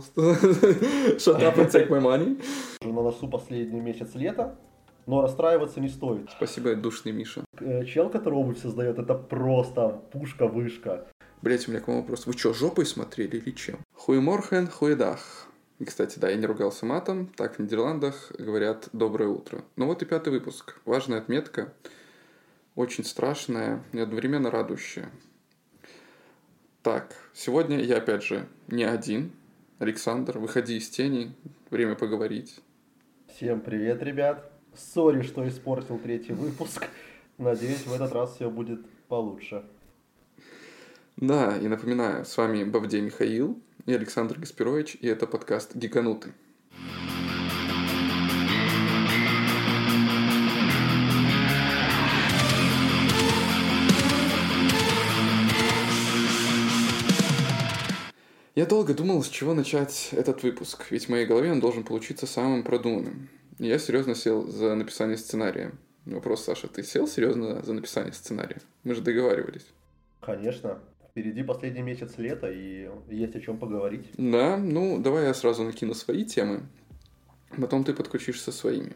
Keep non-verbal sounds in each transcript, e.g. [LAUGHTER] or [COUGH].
пожалуйста. Shut up and take my money. На носу последний месяц лета, но расстраиваться не стоит. Спасибо, душный Миша. Э, Чел, который обувь создает, это просто пушка-вышка. Блять, у меня к вам вопрос. Вы что, жопой смотрели или чем? Хуеморхен, хуедах. И, кстати, да, я не ругался матом. Так в Нидерландах говорят «доброе утро». Ну вот и пятый выпуск. Важная отметка. Очень страшная и одновременно радующая. Так, сегодня я опять же не один. Александр, выходи из тени. Время поговорить. Всем привет, ребят. Сори, что испортил третий выпуск. Надеюсь, в этот раз все будет получше. Да, и напоминаю, с вами Бавдей Михаил и Александр Гаспирович, и это подкаст «Гикануты». Я долго думал, с чего начать этот выпуск, ведь в моей голове он должен получиться самым продуманным. И я серьезно сел за написание сценария. Вопрос, Саша, ты сел серьезно за написание сценария? Мы же договаривались. Конечно. Впереди последний месяц лета, и есть о чем поговорить. Да, ну давай я сразу накину свои темы, потом ты подключишься своими.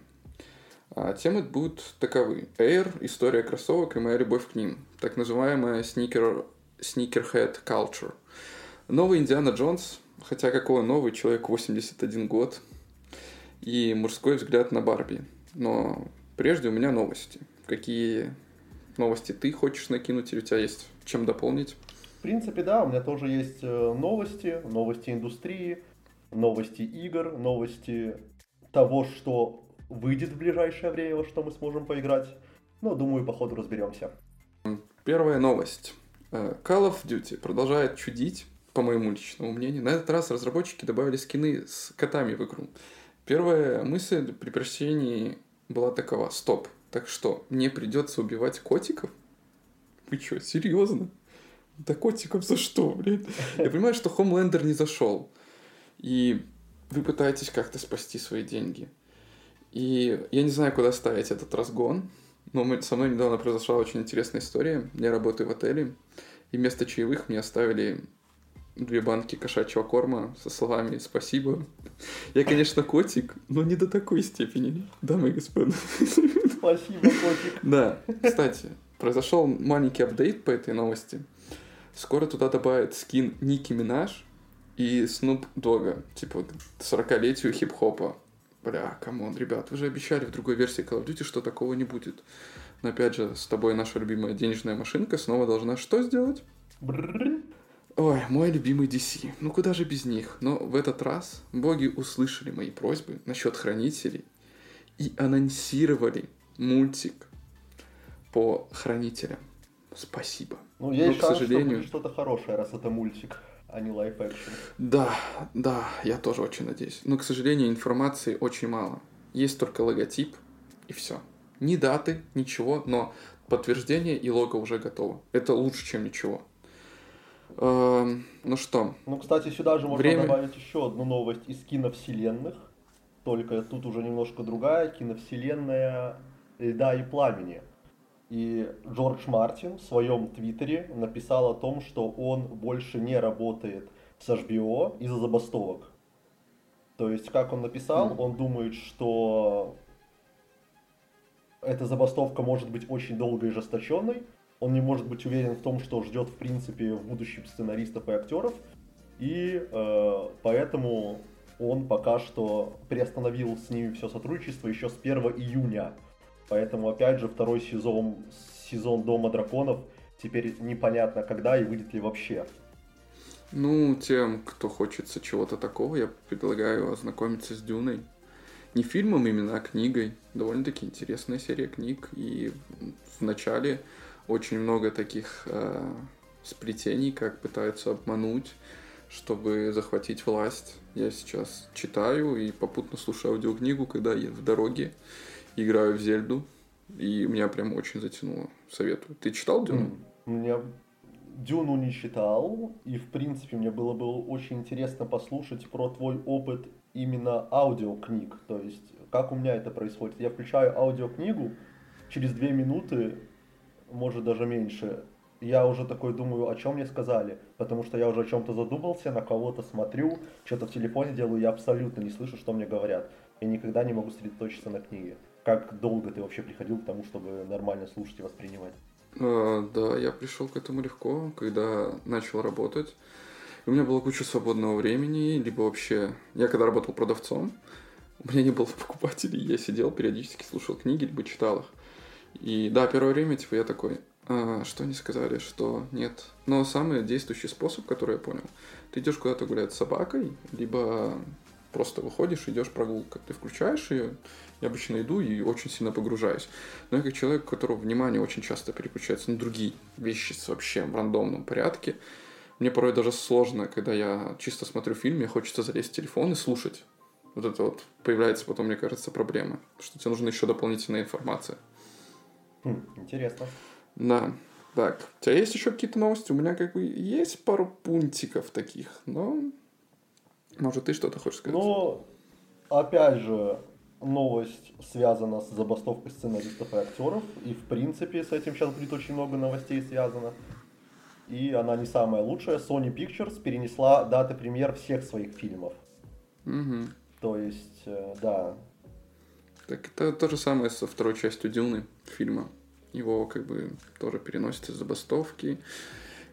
А темы будут таковы. Air, история кроссовок и моя любовь к ним. Так называемая sneaker, sneakerhead culture. Новый Индиана Джонс, хотя какого новый, человек 81 год. И мужской взгляд на Барби. Но прежде у меня новости. Какие новости ты хочешь накинуть или у тебя есть чем дополнить? В принципе, да, у меня тоже есть э, новости, новости индустрии, новости игр, новости того, что выйдет в ближайшее время, во что мы сможем поиграть. Но, думаю, по ходу разберемся. Первая новость. Э, Call of Duty продолжает чудить, по моему личному мнению. На этот раз разработчики добавили скины с котами в игру. Первая мысль при прочтении была такова. Стоп. Так что, мне придется убивать котиков? Вы что, серьезно? Да котиков за что, блин? Я понимаю, что Homelander не зашел. И вы пытаетесь как-то спасти свои деньги. И я не знаю, куда ставить этот разгон, но со мной недавно произошла очень интересная история. Я работаю в отеле, и вместо чаевых мне оставили две банки кошачьего корма со словами «спасибо». Я, конечно, котик, но не до такой степени, дамы и господа. Спасибо, котик. Да, кстати, произошел маленький апдейт по этой новости. Скоро туда добавят скин Ники Минаж и Снуп Дога, типа к 40-летию хип-хопа. Бля, come on, ребят, вы же обещали в другой версии Call of Duty, что такого не будет. Но опять же, с тобой наша любимая денежная машинка снова должна что сделать? Ой, мой любимый DC. Ну куда же без них? Но в этот раз боги услышали мои просьбы насчет хранителей и анонсировали мультик по хранителям. Спасибо. Ну, есть к шанс, сожалению- что что-то хорошее, раз это мультик, а не лайф. Да, да, я тоже очень надеюсь. Но, к сожалению, информации очень мало. Есть только логотип и все. Ни даты, ничего, но подтверждение и лого уже готово. Это лучше, чем ничего. Эм, ну что, Ну, кстати, сюда же можно Время. добавить еще одну новость из киновселенных. Только тут уже немножко другая киновселенная льда и пламени. И Джордж Мартин в своем твиттере написал о том, что он больше не работает с HBO из-за забастовок. То есть, как он написал, Мгм. он думает, что эта забастовка может быть очень долгой и ожесточенной. Он не может быть уверен в том, что ждет, в принципе, в будущем сценаристов и актеров. И э, поэтому он пока что приостановил с ними все сотрудничество еще с 1 июня. Поэтому, опять же, второй сезон, сезон Дома драконов теперь непонятно когда и выйдет ли вообще. ну, тем, кто хочется чего-то такого, я предлагаю ознакомиться с Дюной. Не фильмом именно, а книгой. Довольно-таки интересная серия книг. И в начале очень много таких э, сплетений, как пытаются обмануть, чтобы захватить власть. Я сейчас читаю и попутно слушаю аудиокнигу, когда я в дороге играю в Зельду. И меня прям очень затянуло. Советую. Ты читал Дюну? Я Дюну не читал, и в принципе мне было бы очень интересно послушать про твой опыт именно аудиокниг. То есть, как у меня это происходит. Я включаю аудиокнигу, через две минуты, может даже меньше, я уже такой думаю, о чем мне сказали, потому что я уже о чем-то задумался, на кого-то смотрю, что-то в телефоне делаю, я абсолютно не слышу, что мне говорят. Я никогда не могу сосредоточиться на книге. Как долго ты вообще приходил к тому, чтобы нормально слушать и воспринимать? А, да, я пришел к этому легко, когда начал работать. У меня была куча свободного времени, либо вообще... Я когда работал продавцом, у меня не было покупателей, я сидел, периодически слушал книги, либо читал их. И да, первое время, типа, я такой, а, что они сказали, что нет. Но самый действующий способ, который я понял, ты идешь куда-то гулять с собакой, либо просто выходишь, идешь прогулка. Ты включаешь ее, я обычно иду и очень сильно погружаюсь. Но я как человек, у которого внимание очень часто переключается на другие вещи вообще в рандомном порядке, мне порой даже сложно, когда я чисто смотрю фильм, мне хочется залезть в телефон и слушать. Вот это вот появляется потом, мне кажется, проблема, что тебе нужна еще дополнительная информация. Хм, интересно. Да. Так, у тебя есть еще какие-то новости? У меня как бы есть пару пунктиков таких, но может ты что-то хочешь сказать? Ну, опять же, новость связана с забастовкой сценаристов и актеров, и в принципе с этим сейчас будет очень много новостей связано. И она не самая лучшая. Sony Pictures перенесла даты премьер всех своих фильмов. Угу. То есть, э, да. Так это то же самое со второй частью Дюны фильма. Его как бы тоже переносят из забастовки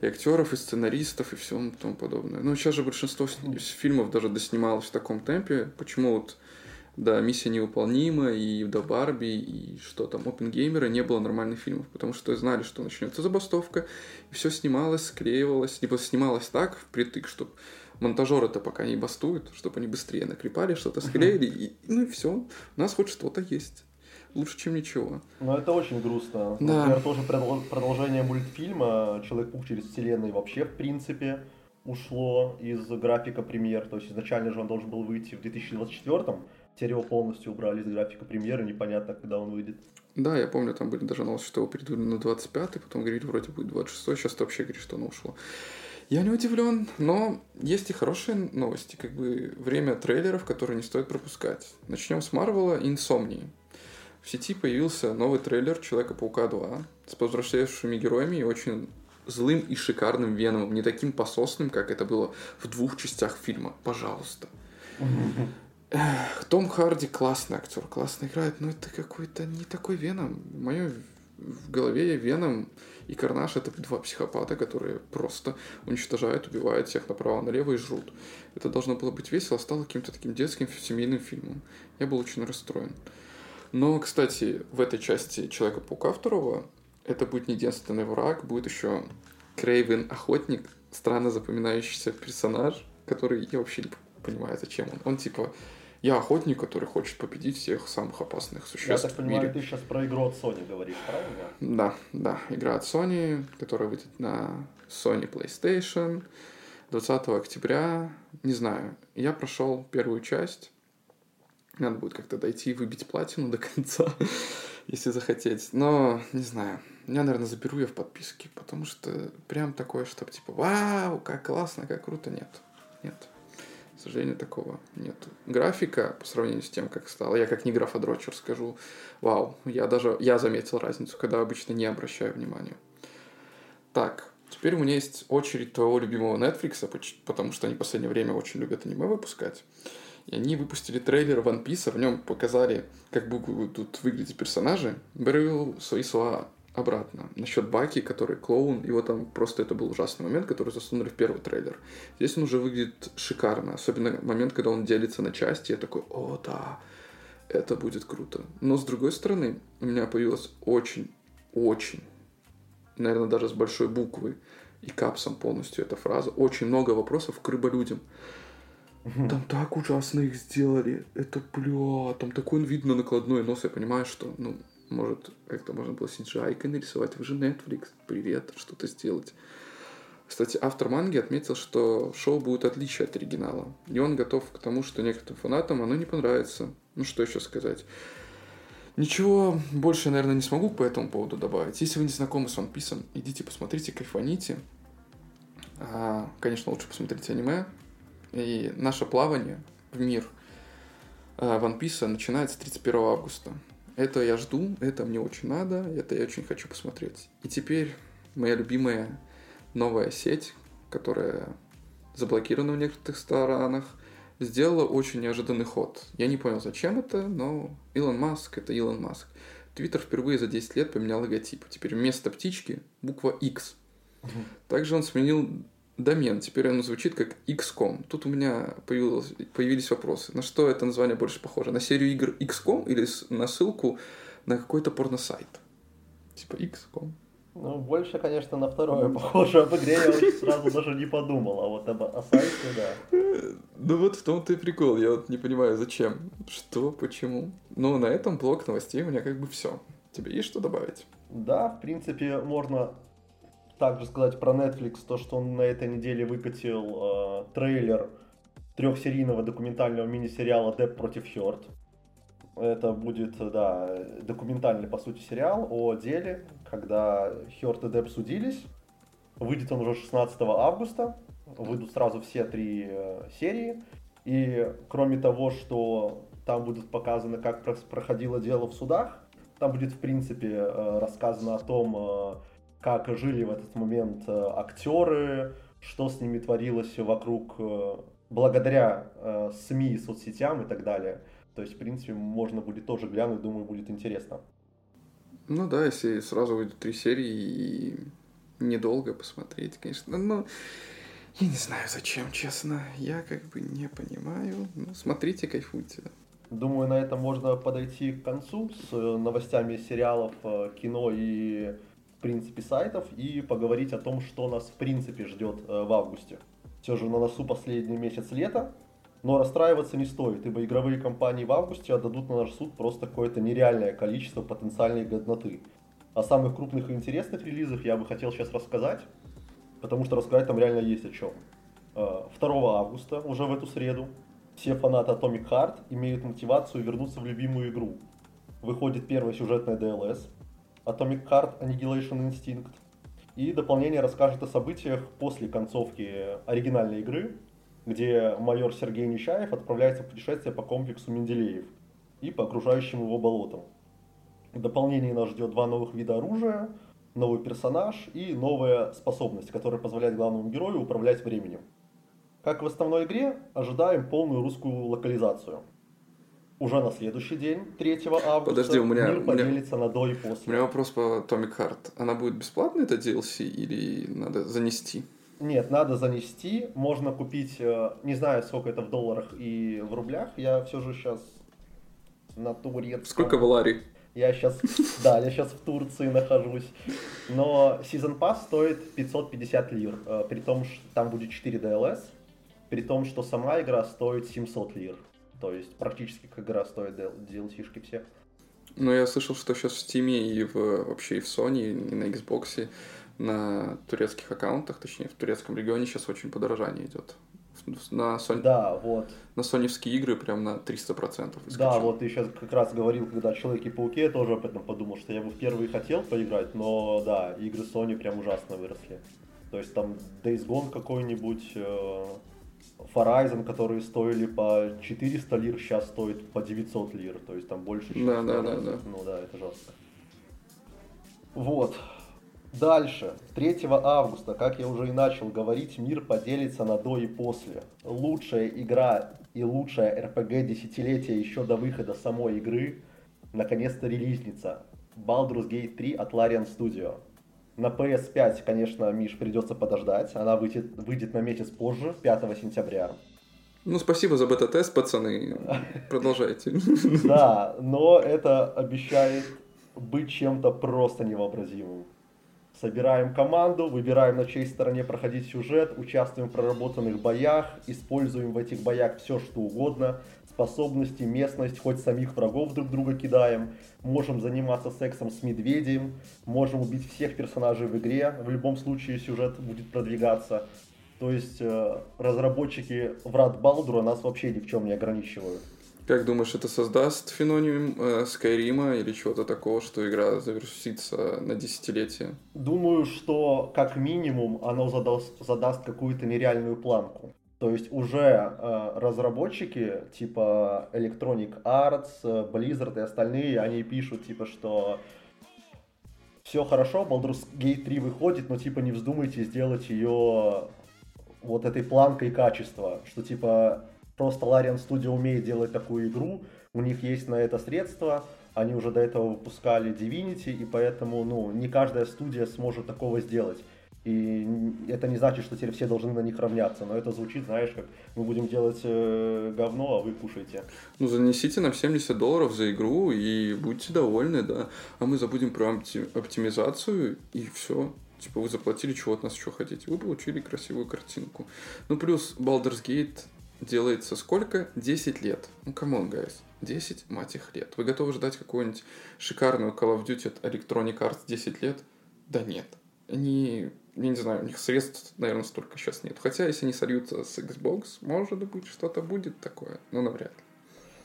и актеров, и сценаристов, и всего тому подобное. Ну, сейчас же большинство фильмов даже доснималось в таком темпе. Почему вот, да, «Миссия невыполнима», и «Да Барби», и что там, «Опенгеймера» не было нормальных фильмов, потому что знали, что начнется забастовка, и все снималось, склеивалось, либо снималось так, впритык, чтобы монтажеры-то пока не бастуют, чтобы они быстрее наклепали, что-то склеили, uh-huh. и, ну и все, у нас хоть что-то есть лучше, чем ничего. Ну, это очень грустно. Да. Например, тоже продолжение мультфильма «Человек-паук через вселенную» вообще, в принципе, ушло из графика премьер. То есть изначально же он должен был выйти в 2024-м, теперь его полностью убрали из графика премьеры, непонятно, когда он выйдет. Да, я помню, там были даже новости, что его передвинули на 25-й, потом говорили, вроде будет 26-й, сейчас вообще говоришь, что оно ушло. Я не удивлен, но есть и хорошие новости, как бы время трейлеров, которые не стоит пропускать. Начнем с Марвела и Инсомнии. В сети появился новый трейлер Человека-паука 2 с повзрослевшими героями и очень злым и шикарным Веномом, не таким пососным, как это было в двух частях фильма. Пожалуйста. Эх, Том Харди классный актер, классно играет, но это какой-то не такой Веном. В моем в голове Веном и Карнаж это два психопата, которые просто уничтожают, убивают всех направо-налево и жрут. Это должно было быть весело, стало каким-то таким детским семейным фильмом. Я был очень расстроен. Но, кстати, в этой части Человека-паука второго это будет не единственный враг, будет еще Крейвен Охотник, странно запоминающийся персонаж, который я вообще не понимаю, зачем он. Он типа я охотник, который хочет победить всех самых опасных существ Я так понимаю, в мире. ты сейчас про игру от Sony говоришь, правильно? Да, да, игра от Sony, которая выйдет на Sony PlayStation 20 октября. Не знаю, я прошел первую часть, надо будет как-то дойти и выбить платину до конца, [LAUGHS] если захотеть. Но, не знаю, я, наверное, заберу ее в подписке, потому что прям такое, чтобы типа, вау, как классно, как круто, нет. Нет. К сожалению, такого нет. Графика, по сравнению с тем, как стало, я как не графодрочер скажу, вау, я даже, я заметил разницу, когда обычно не обращаю внимания. Так, теперь у меня есть очередь твоего любимого Netflix, потому что они в последнее время очень любят аниме выпускать. И они выпустили трейлер One Piece, в нем показали, как будут выглядеть персонажи. Берил свои слова обратно. Насчет Баки, который клоун, его там просто это был ужасный момент, который засунули в первый трейлер. Здесь он уже выглядит шикарно, особенно момент, когда он делится на части, я такой, о да, это будет круто. Но с другой стороны, у меня появилась очень, очень, наверное, даже с большой буквы и капсом полностью эта фраза, очень много вопросов к рыболюдям. Там так ужасно их сделали. Это, бля, там такой видно накладной нос. Я понимаю, что, ну, может, как-то можно было CGI нарисовать. Вы же Netflix. Привет, что-то сделать. Кстати, автор манги отметил, что шоу будет отличие от оригинала. И он готов к тому, что некоторым фанатам оно не понравится. Ну, что еще сказать. Ничего больше, наверное, не смогу по этому поводу добавить. Если вы не знакомы с One идите посмотрите, кайфаните. А, конечно, лучше посмотрите аниме, и наше плавание в мир э, One Piece начинается 31 августа. Это я жду, это мне очень надо, это я очень хочу посмотреть. И теперь моя любимая новая сеть, которая заблокирована в некоторых странах, сделала очень неожиданный ход. Я не понял, зачем это, но Илон Маск — это Илон Маск. Твиттер впервые за 10 лет поменял логотип. Теперь вместо птички буква X. Также он сменил домен. Теперь он звучит как XCOM. Тут у меня появилось, появились вопросы. На что это название больше похоже? На серию игр XCOM или на ссылку на какой-то порно-сайт? Типа XCOM. Ну, больше, конечно, на второе похоже. Об игре я вот сразу даже не подумал, а вот об, о сайте, да. Ну вот в том-то и прикол. Я вот не понимаю, зачем, что, почему. Но на этом блок новостей у меня как бы все. Тебе есть что добавить? Да, в принципе, можно также сказать про Netflix, то, что он на этой неделе выкатил э, трейлер трехсерийного документального мини-сериала «Депп против Хёрд». Это будет, да, документальный, по сути, сериал о деле, когда Хёрд и Депп судились. Выйдет он уже 16 августа. Выйдут сразу все три э, серии. И кроме того, что там будет показано, как проходило дело в судах, там будет, в принципе, э, рассказано о том, э, как жили в этот момент э, актеры, что с ними творилось вокруг э, благодаря э, СМИ, соцсетям и так далее. То есть, в принципе, можно будет тоже глянуть, думаю, будет интересно. Ну да, если сразу выйдут три серии и недолго посмотреть, конечно. Но я не знаю, зачем, честно. Я как бы не понимаю. Ну, смотрите, кайфуйте. Думаю, на этом можно подойти к концу с новостями сериалов, кино и принципе, сайтов и поговорить о том, что нас, в принципе, ждет э, в августе. Все же на носу последний месяц лета, но расстраиваться не стоит, ибо игровые компании в августе отдадут на наш суд просто какое-то нереальное количество потенциальной годноты. О самых крупных и интересных релизах я бы хотел сейчас рассказать, потому что рассказать там реально есть о чем. 2 э, августа, уже в эту среду, все фанаты Atomic Heart имеют мотивацию вернуться в любимую игру. Выходит первая сюжетная DLS, Atomic Heart Annihilation Instinct. И дополнение расскажет о событиях после концовки оригинальной игры, где майор Сергей Нечаев отправляется в путешествие по комплексу Менделеев и по окружающим его болотам. В дополнении нас ждет два новых вида оружия, новый персонаж и новая способность, которая позволяет главному герою управлять временем. Как в основной игре, ожидаем полную русскую локализацию – уже на следующий день, 3 августа, Подожди, у меня, мир поделится меня, на до и после. У меня вопрос по Atomic Heart. Она будет бесплатной, это DLC, или надо занести? Нет, надо занести. Можно купить, э, не знаю, сколько это в долларах и в рублях. Я все же сейчас на турецком. Сколько в Ларе? Я сейчас, [LAUGHS] да, я сейчас в Турции нахожусь. Но Season Pass стоит 550 лир. Э, при том, что там будет 4 DLS. При том, что сама игра стоит 700 лир. То есть практически как игра стоит DLC-шки все. Ну, я слышал, что сейчас в Steam и в, вообще и в Sony, и на Xbox, на турецких аккаунтах, точнее, в турецком регионе сейчас очень подорожание идет. На Sony... Да, вот. На соневские игры прям на 300%. Выскочил. Да, вот ты сейчас как раз говорил, когда о Человеке-пауке, я тоже об этом подумал, что я бы в первый хотел поиграть, но да, игры Sony прям ужасно выросли. То есть там Days Gone какой-нибудь, э, Horizon, которые стоили по 400 лир, сейчас стоит по 900 лир. То есть там больше, чем да, да, да, да. Ну да, это жестко. Вот. Дальше. 3 августа, как я уже и начал говорить, мир поделится на до и после. Лучшая игра и лучшая RPG десятилетия еще до выхода самой игры наконец-то релизница. Baldur's Gate 3 от Larian Studio. На PS5, конечно, Миш, придется подождать. Она выйдет, выйдет на месяц позже, 5 сентября. Ну, спасибо за бета-тест, пацаны. Продолжайте. [LAUGHS] Да, но это обещает быть чем-то просто невообразимым. Собираем команду, выбираем на чьей стороне проходить сюжет, участвуем в проработанных боях, используем в этих боях все что угодно, способности, местность, хоть самих врагов друг друга кидаем, можем заниматься сексом с медведем, можем убить всех персонажей в игре, в любом случае сюжет будет продвигаться. То есть э, разработчики Врат Балдура нас вообще ни в чем не ограничивают. Как думаешь, это создаст феномен э, или чего-то такого, что игра завершится на десятилетие? Думаю, что как минимум оно задаст, задаст какую-то нереальную планку. То есть уже э, разработчики типа Electronic Arts, Blizzard и остальные, они пишут типа, что все хорошо, Baldur's Gate 3 выходит, но типа не вздумайте сделать ее вот этой планкой качества, что типа просто Larian Studio умеет делать такую игру, у них есть на это средства, они уже до этого выпускали Divinity, и поэтому, ну, не каждая студия сможет такого сделать. И это не значит, что теперь все должны на них равняться, но это звучит, знаешь, как мы будем делать э, говно, а вы кушаете. Ну, занесите нам 70 долларов за игру и будьте довольны, да. А мы забудем про оптимизацию и все. Типа вы заплатили, чего от нас еще хотите. Вы получили красивую картинку. Ну, плюс Baldur's Gate делается сколько? 10 лет. Ну, come on, guys. 10, мать их, лет. Вы готовы ждать какую-нибудь шикарную Call of Duty от Electronic Arts 10 лет? Да нет. Они, я не знаю, у них средств, наверное, столько сейчас нет. Хотя, если они сольются с Xbox, может быть, что-то будет такое, но навряд ли.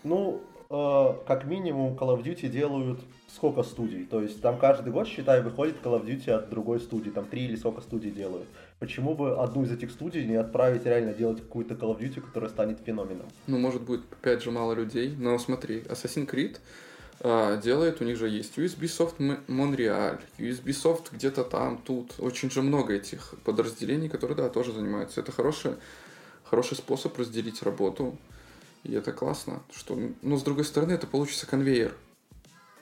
Ну, э, как минимум Call of Duty делают сколько студий. То есть там каждый год, считай, выходит Call of Duty от другой студии. Там три или сколько студий делают. Почему бы одну из этих студий не отправить реально делать какую-то Call of Duty, которая станет феноменом? Ну, может быть, опять же, мало людей. Но смотри, Assassin's Creed а, делает, у них же есть Ubisoft Montreal, Ubisoft где-то там, тут. Очень же много этих подразделений, которые, да, тоже занимаются. Это хороший, хороший способ разделить работу. И это классно. Что, но с другой стороны, это получится конвейер.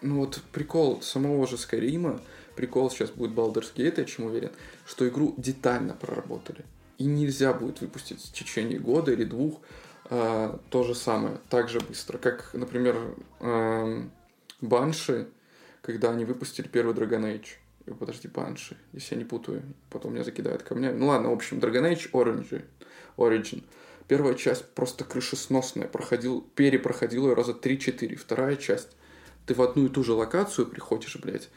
Ну вот прикол самого же Скайрима, прикол сейчас будет Baldur's Gate, я чем уверен, что игру детально проработали. И нельзя будет выпустить в течение года или двух э, то же самое, так же быстро. Как, например, э, Банши, когда они выпустили первый Dragon Age. Подожди, Банши, если я не путаю. Потом меня закидают камнями. Ну ладно, в общем, Dragon Age Origin. Origin. Первая часть просто крышесносная. Проходил, перепроходил ее раза 3-4. Вторая часть. Ты в одну и ту же локацию приходишь, блядь.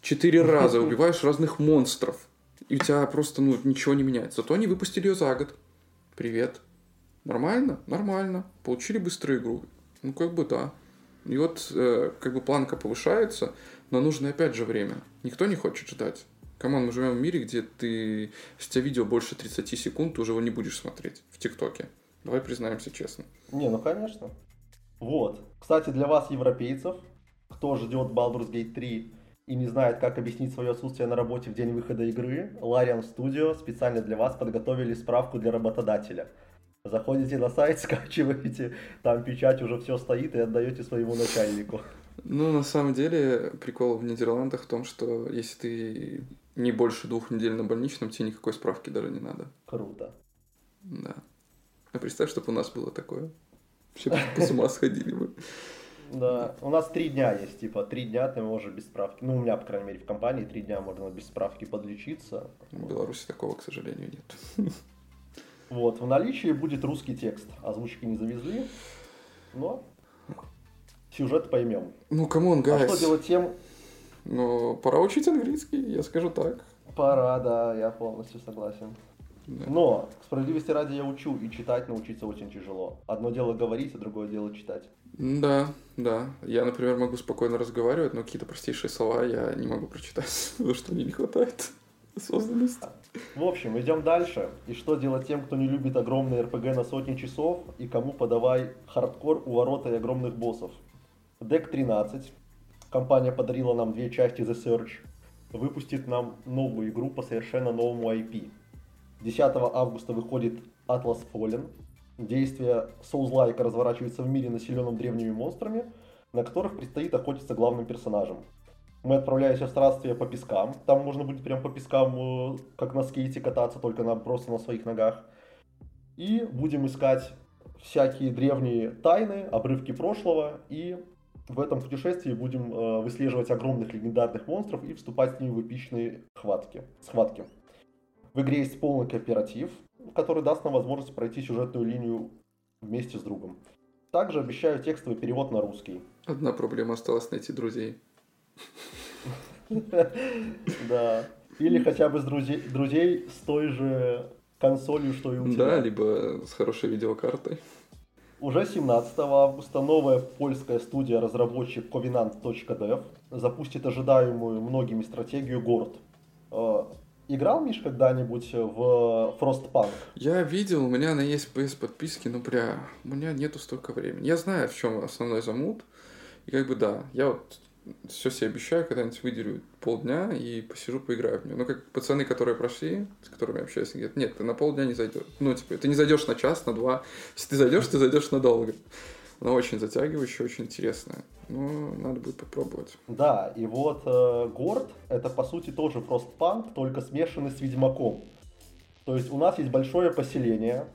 Четыре [LAUGHS] раза убиваешь разных монстров. И у тебя просто, ну, ничего не меняется. Зато они выпустили ее за год. Привет. Нормально? Нормально. Получили быструю игру. Ну, как бы да. И вот э, как бы планка повышается, но нужно опять же время. Никто не хочет ждать. Come on, мы живем в мире, где ты, с тебя видео больше 30 секунд, ты уже его не будешь смотреть в ТикТоке. Давай признаемся честно. Не, ну конечно. Вот. Кстати, для вас, европейцев, кто ждет Baldur's Gate 3 и не знает, как объяснить свое отсутствие на работе в день выхода игры, Larian Studio специально для вас подготовили справку для работодателя – Заходите на сайт, [LAUGHS] скачиваете, там печать уже все стоит и отдаете своему начальнику. Ну, на самом деле, прикол в Нидерландах в том, что если ты не больше двух недель на больничном, тебе никакой справки даже не надо. Круто. Да. А представь, чтобы у нас было такое. Все с ума сходили бы. Да, у нас три дня есть, типа, три дня ты можешь без справки, ну, у меня, по крайней мере, в компании три дня можно без справки подлечиться. В Беларуси такого, к сожалению, нет. Вот, в наличии будет русский текст. Озвучки не завезли, но сюжет поймем. Ну, come on, guys. А что делать тем? Ну, пора учить английский, я скажу так. Пора, да, я полностью согласен. Да. Но, справедливости ради, я учу, и читать научиться очень тяжело. Одно дело говорить, а другое дело читать. Да, да. Я, например, могу спокойно разговаривать, но какие-то простейшие слова я не могу прочитать, [LAUGHS] потому что мне не хватает осознанности. В общем, идем дальше. И что делать тем, кто не любит огромные РПГ на сотни часов, и кому подавай хардкор у ворота и огромных боссов. Deck 13. Компания подарила нам две части The Search. Выпустит нам новую игру по совершенно новому IP. 10 августа выходит Atlas Fallen. Действие Souls-like разворачивается в мире, населенном древними монстрами, на которых предстоит охотиться главным персонажем. Мы отправляемся в странствие по пескам. Там можно будет прям по пескам, э, как на скейте кататься, только на, просто на своих ногах. И будем искать всякие древние тайны, обрывки прошлого. И в этом путешествии будем э, выслеживать огромных легендарных монстров и вступать с ними в эпичные хватки, схватки. В игре есть полный кооператив, который даст нам возможность пройти сюжетную линию вместе с другом. Также обещаю текстовый перевод на русский. Одна проблема осталась найти друзей. Да. Или хотя бы с друзей, с той же консолью, что и у тебя. Да, либо с хорошей видеокартой. Уже 17 августа новая польская студия-разработчик Covenant.dev запустит ожидаемую многими стратегию город. Э, играл, Миш, когда-нибудь в Frostpunk? Я видел, у меня она есть PS подписки, но бля, у меня нету столько времени. Я знаю, в чем основной замут. И как бы да, я вот все себе обещаю, когда-нибудь выделю полдня и посижу, поиграю в нее. Ну, как пацаны, которые прошли, с которыми я общаюсь, говорят, нет, ты на полдня не зайдешь. Ну, типа, ты не зайдешь на час, на два. Если ты зайдешь, ты зайдешь надолго. Она очень затягивающая, очень интересная. Ну, надо будет попробовать. Да, и вот э, Горд это по сути тоже фростпанк, только смешанный с Ведьмаком. То есть у нас есть большое поселение,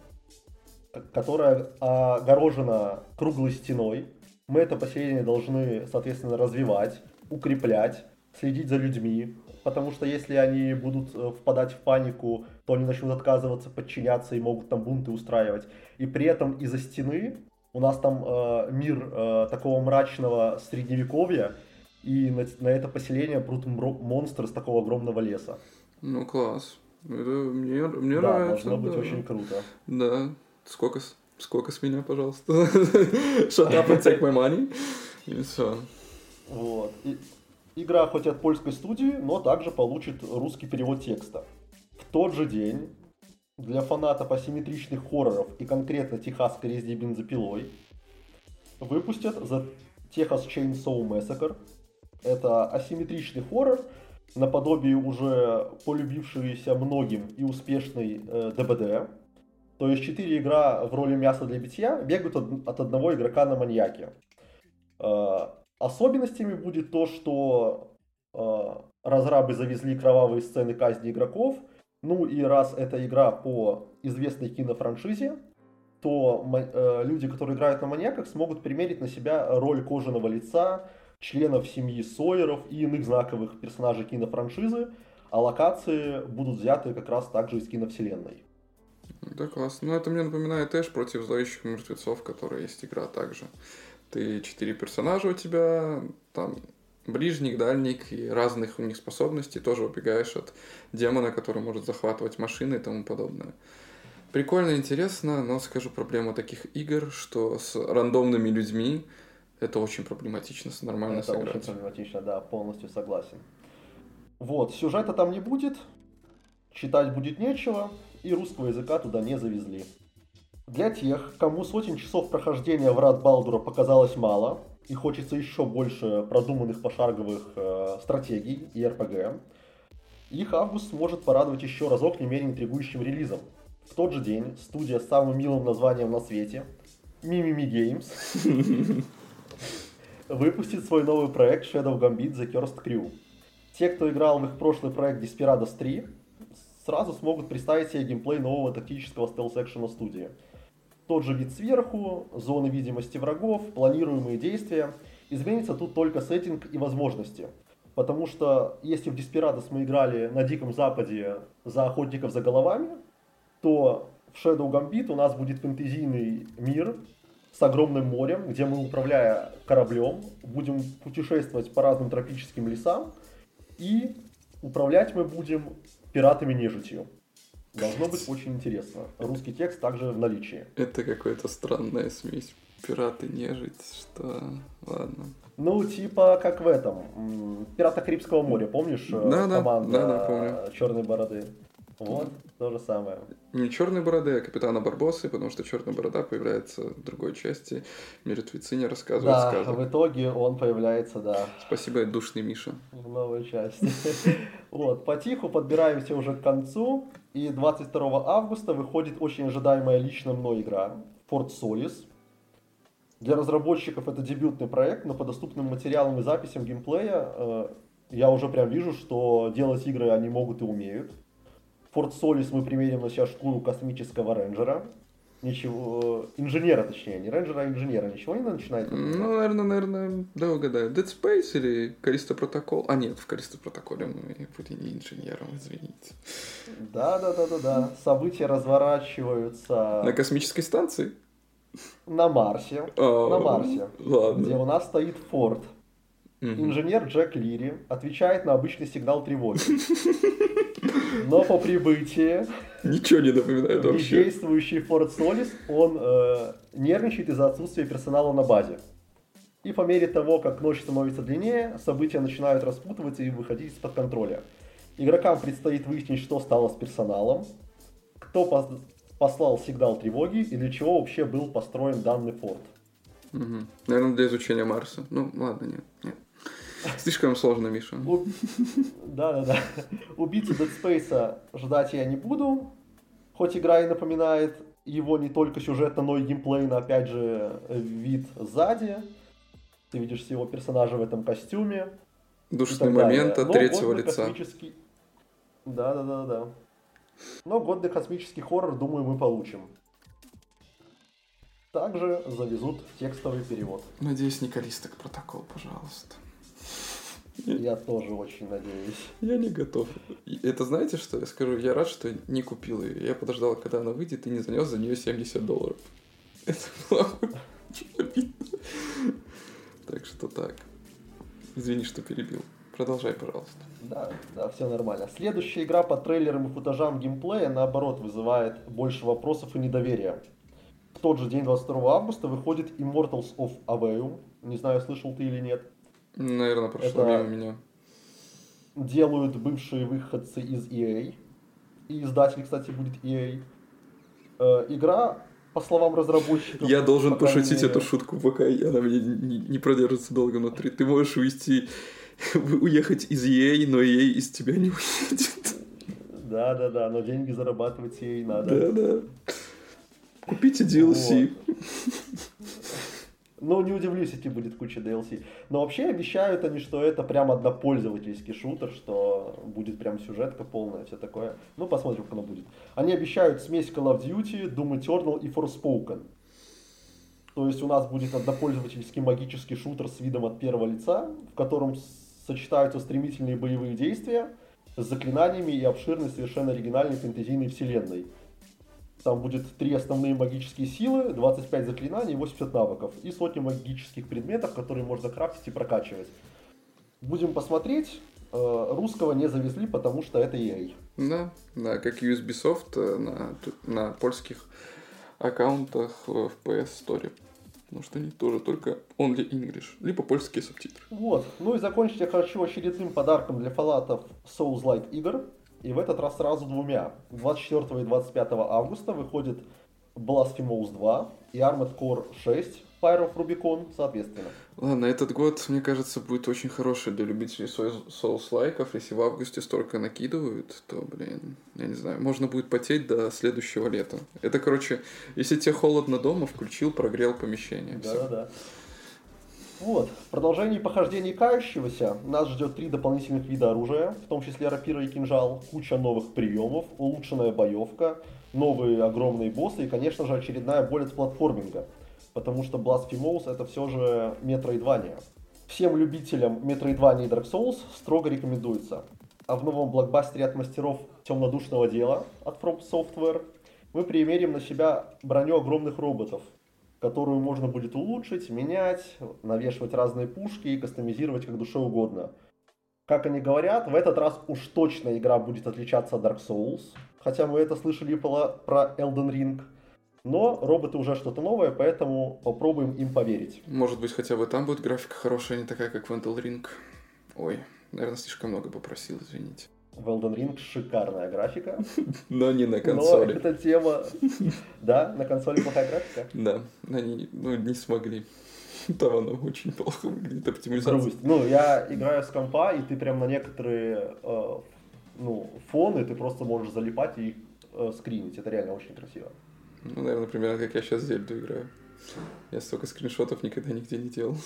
которое огорожено круглой стеной. Мы это поселение должны, соответственно, развивать, укреплять, следить за людьми, потому что если они будут э, впадать в панику, то они начнут отказываться подчиняться и могут там бунты устраивать. И при этом из-за стены у нас там э, мир э, такого мрачного средневековья, и на, на это поселение прут монстры с такого огромного леса. Ну, класс. Это мне, мне да, нравится. должно быть да. очень круто. Да. Сколько, сколько с меня, пожалуйста? Shut up and take my money. И все. Вот. И, игра хоть от польской студии, но также получит русский перевод текста. В тот же день для фанатов асимметричных хорроров и конкретно техасской резни бензопилой выпустят The Texas Chainsaw Massacre. Это асимметричный хоррор, наподобие уже полюбившейся многим и успешной э, ДБД. То есть четыре игра в роли мяса для битья бегают от, от одного игрока на маньяке. Э, особенностями будет то, что э, разрабы завезли кровавые сцены казни игроков – ну и раз это игра по известной кинофраншизе, то э, люди, которые играют на маньяках, смогут примерить на себя роль кожаного лица, членов семьи Сойеров и иных знаковых персонажей кинофраншизы, а локации будут взяты как раз также из киновселенной. Да, классно. Ну, это мне напоминает Эш против зловещих мертвецов, которая есть игра также. Ты четыре персонажа у тебя, там ближник, дальник и разных у них способностей, тоже убегаешь от демона, который может захватывать машины и тому подобное. Прикольно, интересно, но скажу проблема таких игр, что с рандомными людьми это очень проблематично с нормально это сыграть. очень проблематично, да, полностью согласен. Вот, сюжета там не будет, читать будет нечего, и русского языка туда не завезли. Для тех, кому сотен часов прохождения врат Балдура показалось мало, и хочется еще больше продуманных пошаговых э, стратегий и РПГ, их август сможет порадовать еще разок не менее интригующим релизом. В тот же день студия с самым милым названием на свете, Mimimi Games, [LAUGHS] выпустит свой новый проект Shadow Gambit The Cursed Crew. Те, кто играл в их прошлый проект Desperados 3, сразу смогут представить себе геймплей нового тактического стелс-экшена студии – тот же вид сверху, зоны видимости врагов, планируемые действия. Изменится тут только сеттинг и возможности. Потому что если в Desperados мы играли на Диком Западе за охотников за головами, то в Shadow Gambit у нас будет фэнтезийный мир с огромным морем, где мы, управляя кораблем, будем путешествовать по разным тропическим лесам, и управлять мы будем пиратами-нежитью. Должно быть очень интересно. Русский текст также в наличии. Это какая-то странная смесь. Пираты нежить, что... Ладно. Ну, типа, как в этом. Пираты Карибского моря, помнишь? Э, да, команда да, да, помню. Черной бороды. Вот, то же самое. Не черной бороды, а капитана Барбосы, потому что черная борода появляется в другой части. Мертвецы не рассказывают да, сказок. в итоге он появляется, да. Спасибо, душный Миша. В новой части. [LAUGHS] Вот, потиху подбираемся уже к концу. И 22 августа выходит очень ожидаемая лично мной игра Fort Solis. Для разработчиков это дебютный проект, но по доступным материалам и записям геймплея э, я уже прям вижу, что делать игры они могут и умеют. Fort Solis мы примерим на себя шкуру космического рейнджера. Ничего, инженера точнее, не рейнджера, а инженера. Ничего не начинает? Ну, наверное, наверное, да угадаю. Dead Space или Callisto Protocol? А нет, в Callisto Protocol мы были не инженером, извините. Да, да, да, да, да. События разворачиваются... На космической станции? На Марсе. А, на Марсе. Ладно. Где у нас стоит Инженер Джек Лири отвечает на обычный сигнал тревоги. Но по прибытии... Ничего не напоминает вообще. Действующий Форд Солис, он э, нервничает из-за отсутствия персонала на базе. И по мере того, как ночь становится длиннее, события начинают распутываться и выходить из-под контроля. Игрокам предстоит выяснить, что стало с персоналом, кто послал сигнал тревоги и для чего вообще был построен данный форт. Угу. Наверное, для изучения Марса. Ну, ладно, нет. нет. Слишком сложно, Миша. Да-да-да. Убийцу Dead Space ждать я не буду. Хоть игра и напоминает его не только сюжетно, но и геймплейно, опять же, вид сзади. Ты видишь всего персонажа в этом костюме. Душный момент от третьего лица. Космический... Да, да, да, да. Но годный космический хоррор, думаю, мы получим. Также завезут текстовый перевод. Надеюсь, не Калисток протокол, пожалуйста. Я тоже очень надеюсь. Я не готов. Это знаете, что я скажу? Я рад, что не купил ее. Я подождал, когда она выйдет, и не занес за нее 70 долларов. Это было обидно. Так что так. Извини, что перебил. Продолжай, пожалуйста. Да, да, все нормально. Следующая игра по трейлерам и футажам геймплея, наоборот, вызывает больше вопросов и недоверия. В тот же день, 22 августа, выходит Immortals of Aveum. Не знаю, слышал ты или нет. Наверное, прошло Это мимо меня. Делают бывшие выходцы из EA. И издатель, кстати, будет EA. Э, игра, по словам разработчиков... Я должен пошутить мере... эту шутку, пока она мне не, не продержится долго внутри. Ты можешь уйти, [LAUGHS] уехать из EA, но EA из тебя не уедет. Да-да-да, но деньги зарабатывать EA надо. Да-да. Купите DLC. Вот. Ну, не удивлюсь, если будет куча DLC. Но вообще обещают они, что это прям однопользовательский шутер, что будет прям сюжетка полная, все такое. Ну, посмотрим, как оно будет. Они обещают смесь Call of Duty, Doom Eternal и Forspoken. То есть у нас будет однопользовательский магический шутер с видом от первого лица, в котором сочетаются стремительные боевые действия с заклинаниями и обширной, совершенно оригинальной фэнтезийной вселенной. Там будет три основные магические силы, 25 заклинаний, 80 навыков и сотни магических предметов, которые можно крафтить и прокачивать. Будем посмотреть. Э, русского не завезли, потому что это EA. Да, да, как Ubisoft э, на, на польских аккаунтах в PS Store. Потому что они тоже только only English, либо польские субтитры. Вот. Ну и закончить я хочу очередным подарком для фанатов Souls-like игр. И в этот раз сразу двумя. 24 и 25 августа выходит Blasphemous 2 и Armored Core 6 Fire of Rubicon, соответственно. Ладно, этот год, мне кажется, будет очень хороший для любителей соус-лайков. Если в августе столько накидывают, то, блин, я не знаю, можно будет потеть до следующего лета. Это, короче, если тебе холодно дома, включил, прогрел помещение. Да-да-да. Вот. В продолжении похождений кающегося нас ждет три дополнительных вида оружия, в том числе рапира и кинжал, куча новых приемов, улучшенная боевка, новые огромные боссы и, конечно же, очередная боль от платформинга, потому что Blasphemous это все же метроидвания. Всем любителям Metroidvania и Dark Souls строго рекомендуется. А в новом блокбастере от мастеров темнодушного дела от From Software мы примерим на себя броню огромных роботов, которую можно будет улучшить, менять, навешивать разные пушки и кастомизировать как душе угодно. Как они говорят, в этот раз уж точно игра будет отличаться от Dark Souls, хотя мы это слышали про, Elden Ring. Но роботы уже что-то новое, поэтому попробуем им поверить. Может быть, хотя бы там будет графика хорошая, а не такая, как в Elden Ring. Ой, наверное, слишком много попросил, извините. В Elden Ring шикарная графика. [LAUGHS] Но не на консоли. Но эта тема... Да, на консоли плохая графика? Да, они ну, не смогли. [LAUGHS] Там она очень плохо выглядит, оптимизация. Ну, я играю с компа, и ты прям на некоторые э, ну, фоны ты просто можешь залипать и э, скринить. Это реально очень красиво. Ну, наверное, примерно как я сейчас Зельду играю. Я столько скриншотов никогда нигде не делал.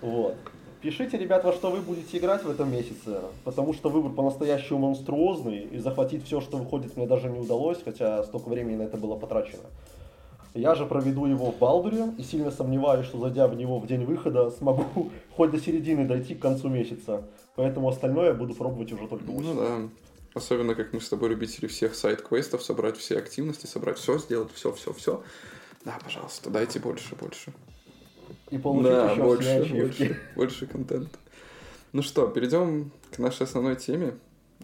Вот. Пишите, ребят, во что вы будете играть в этом месяце, потому что выбор по-настоящему монструозный, и захватить все, что выходит, мне даже не удалось, хотя столько времени на это было потрачено. Я же проведу его в Балдуре и сильно сомневаюсь, что зайдя в него в день выхода, [LAUGHS] смогу хоть до середины дойти к концу месяца. Поэтому остальное я буду пробовать уже только осенью. Ну да. Особенно как мы с тобой любители всех сайт-квестов, собрать все активности, собрать все, сделать все, все, все. Да, пожалуйста, дайте больше, больше и получить да, еще больше, больше, [LAUGHS] больше контента. Ну что, перейдем к нашей основной теме.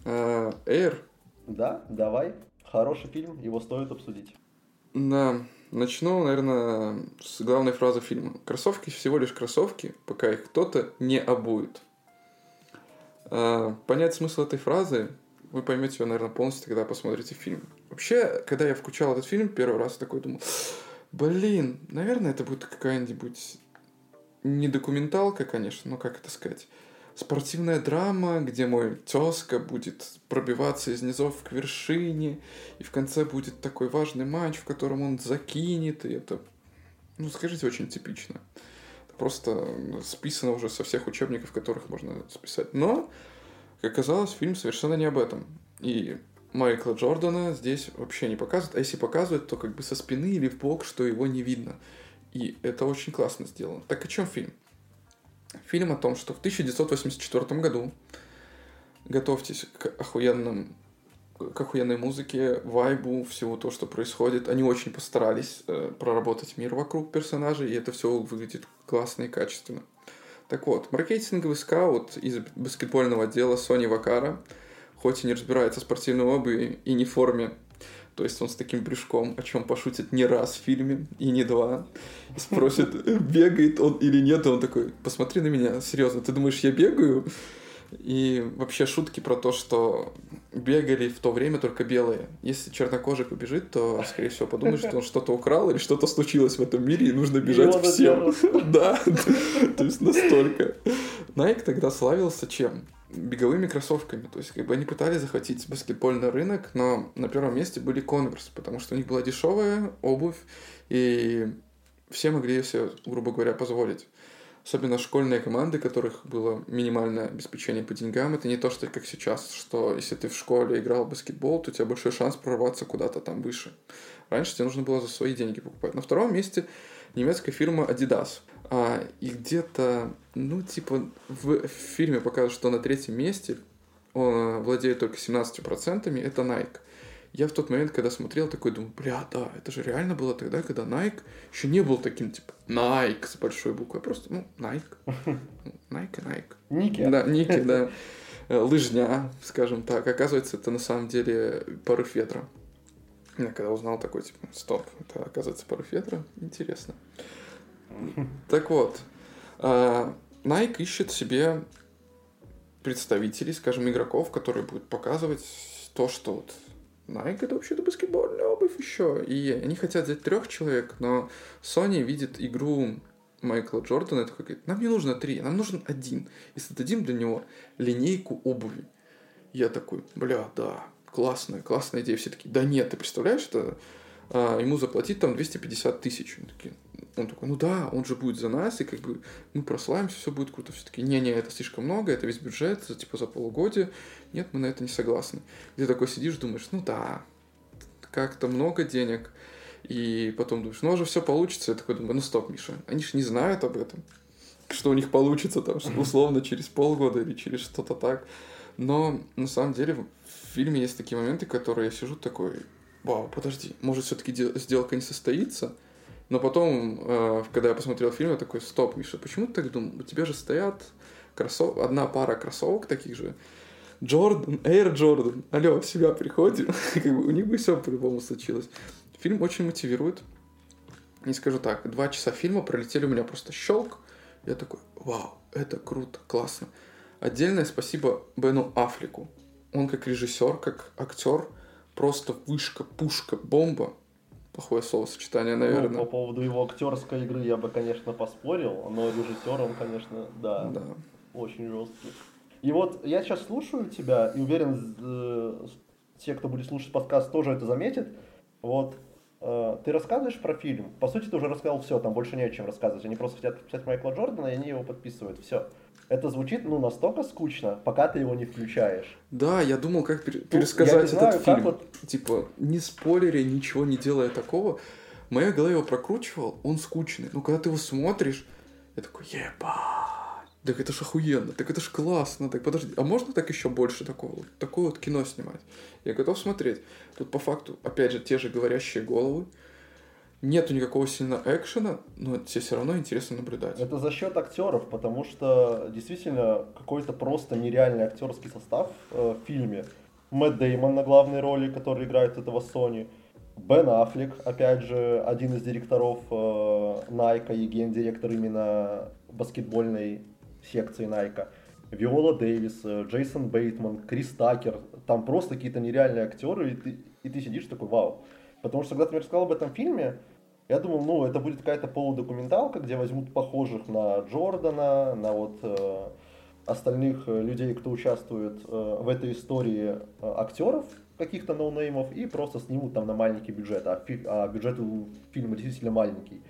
Uh, Air. Да, давай. Хороший фильм, его стоит обсудить. Да, начну, наверное, с главной фразы фильма. Кроссовки всего лишь кроссовки, пока их кто-то не обует. Uh, понять смысл этой фразы вы поймете ее, наверное, полностью, когда посмотрите фильм. Вообще, когда я включал этот фильм, первый раз такой думал, блин, наверное, это будет какая-нибудь не документалка, конечно, но как это сказать, спортивная драма, где мой тезка будет пробиваться из низов к вершине, и в конце будет такой важный матч, в котором он закинет, и это, ну, скажите, очень типично. Это просто списано уже со всех учебников, которых можно списать. Но, как оказалось, фильм совершенно не об этом. И Майкла Джордана здесь вообще не показывают, а если показывают, то как бы со спины или в бок, что его не видно. И это очень классно сделано. Так о чем фильм? Фильм о том, что в 1984 году, готовьтесь к охуенным к охуенной музыке, вайбу, всего то, что происходит. Они очень постарались э, проработать мир вокруг персонажей, и это все выглядит классно и качественно. Так вот, маркетинговый скаут из баскетбольного отдела Sony Вакара, хоть и не разбирается в спортивной обуви и не в форме то есть он с таким брюшком, о чем пошутит не раз в фильме, и не два. Спросит, [LAUGHS] бегает он или нет, и он такой, посмотри на меня, серьезно, ты думаешь, я бегаю? И вообще шутки про то, что бегали в то время только белые. Если чернокожий побежит, то, скорее всего, подумают, что он что-то украл или что-то случилось в этом мире, и нужно бежать всем. [LAUGHS] Да, [LAUGHS] то есть настолько. Найк тогда славился чем? Беговыми кроссовками. То есть, как бы они пытались захватить баскетбольный рынок, но на первом месте были Converse, потому что у них была дешевая обувь, и все могли себе, грубо говоря, позволить. Особенно школьные команды, которых было минимальное обеспечение по деньгам. Это не то, что как сейчас, что если ты в школе играл в баскетбол, то у тебя большой шанс прорваться куда-то там выше. Раньше тебе нужно было за свои деньги покупать. На втором месте немецкая фирма Adidas. А, и где-то, ну, типа, в, в фильме показывают, что на третьем месте он владеет только 17%, это Nike. Я в тот момент, когда смотрел, такой думаю, бля, да, это же реально было тогда, когда Nike еще не был таким, типа, Nike с большой буквой, а просто, ну, Nike. [LAUGHS] Nike, Nike. Ники. Да, Ники, [LAUGHS] да. Э, лыжня, скажем так. Оказывается, это на самом деле порыв ветра. Я когда узнал такой, типа, стоп, это оказывается порыв ветра, интересно. Так вот, а, Nike ищет себе представителей, скажем, игроков, которые будут показывать то, что вот Nike это вообще-то баскетбольная обувь еще. И они хотят взять трех человек, но Sony видит игру Майкла Джордана и такой говорит, нам не нужно три, нам нужен один. И создадим для него линейку обуви. Я такой, бля, да, классная, классная идея. Все таки да нет, ты представляешь, что а, ему заплатить там 250 тысяч. такие, он такой, ну да, он же будет за нас, и как бы мы прославимся, все будет круто. Все-таки, не-не, это слишком много, это весь бюджет, типа за полугодие. Нет, мы на это не согласны. И ты такой сидишь, думаешь, ну да, как-то много денег. И потом думаешь, ну уже все получится. Я такой думаю, ну стоп, Миша, они же не знают об этом. Что у них получится там, условно, через полгода или через что-то так. Но на самом деле в фильме есть такие моменты, которые я сижу такой, вау, подожди, может все-таки сделка не состоится? Но потом, э, когда я посмотрел фильм, я такой, стоп, Миша, почему ты так думал? У тебя же стоят кроссов... одна пара кроссовок таких же. Джордан, Air Jordan, алло, в себя приходи. [LAUGHS] у них бы все по-любому случилось. Фильм очень мотивирует. Не скажу так, два часа фильма пролетели у меня просто щелк. Я такой, вау, это круто, классно. Отдельное спасибо Бену Аффлеку. Он как режиссер, как актер, просто вышка, пушка, бомба плохое словосочетание, наверное. Ну, по поводу его актерской игры я бы, конечно, поспорил, но режиссер он, конечно, да, да. очень жесткий. И вот я сейчас слушаю тебя и уверен, э, те, кто будет слушать подкаст, тоже это заметит. Вот э, ты рассказываешь про фильм. По сути, ты уже рассказал все, там больше не о чем рассказывать. Они просто хотят подписать Майкла Джордана, и они его подписывают. Все это звучит, ну, настолько скучно, пока ты его не включаешь. Да, я думал, как пер- ну, пересказать этот знаю, фильм. Вот... Типа, не спойлеря, ничего не делая такого. В моей голове его прокручивал, он скучный. Но когда ты его смотришь, я такой, ебать. Так это ж охуенно, так это ж классно, так подожди, а можно так еще больше такого, такое вот кино снимать? Я готов смотреть. Тут по факту, опять же, те же говорящие головы, нету никакого сильно экшена, но тебе все равно интересно наблюдать. Это за счет актеров, потому что действительно какой-то просто нереальный актерский состав э, в фильме. Мэтт Деймон на главной роли, который играет этого Сони. Бен Аффлек, опять же, один из директоров э, Найка и гендиректор именно баскетбольной секции Найка. Виола Дэвис, э, Джейсон Бейтман, Крис Такер. Там просто какие-то нереальные актеры, и ты, и ты сидишь такой, вау. Потому что, когда ты мне рассказал об этом фильме, Я думал, ну, это будет какая-то полудокументалка, где возьмут похожих на Джордана, на вот э, остальных э, людей, кто участвует э, в этой истории э, актеров каких-то ноунеймов, и просто снимут там на маленький бюджет, а, фи- а бюджет у фильма действительно маленький.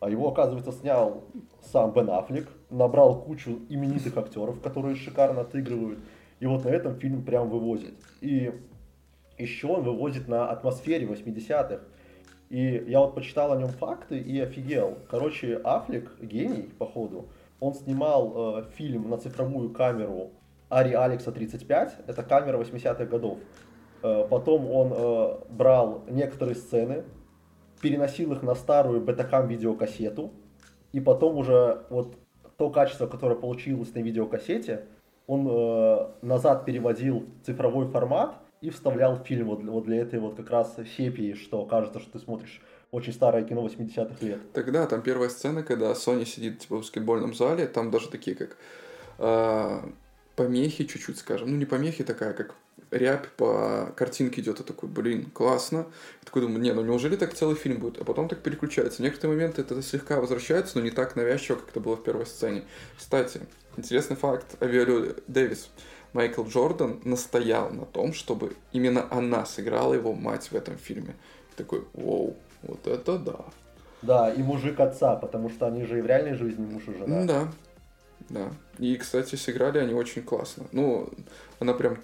А его, оказывается, снял сам Бен Аффлек, набрал кучу именитых актеров, которые шикарно отыгрывают, и вот на этом фильм прям вывозит. И еще он вывозит на атмосфере 80-х. И я вот почитал о нем факты и офигел. Короче, Аффлек, гений, походу, он снимал э, фильм на цифровую камеру Ари Алекса 35, это камера 80-х годов. Э, потом он э, брал некоторые сцены, переносил их на старую бетакам видеокассету, и потом уже вот то качество, которое получилось на видеокассете, он э, назад переводил в цифровой формат и вставлял фильм вот, вот для этой вот как раз сепии, что кажется, что ты смотришь очень старое кино 80-х лет. Тогда там первая сцена, когда Соня сидит типа, в баскетбольном зале, там даже такие как э, помехи чуть-чуть, скажем. Ну, не помехи такая, как рябь по картинке идет, и такой, блин, классно. Я такой думаю, не, ну неужели так целый фильм будет? А потом так переключается. В некоторые моменты это слегка возвращается, но не так навязчиво, как это было в первой сцене. Кстати, интересный факт о Виоле Дэвис. Майкл Джордан настоял на том, чтобы именно она сыграла его мать в этом фильме. Такой, вау, вот это да. Да, и мужик отца, потому что они же и в реальной жизни муж и жена. Да, да. И, кстати, сыграли они очень классно. Ну, она прям,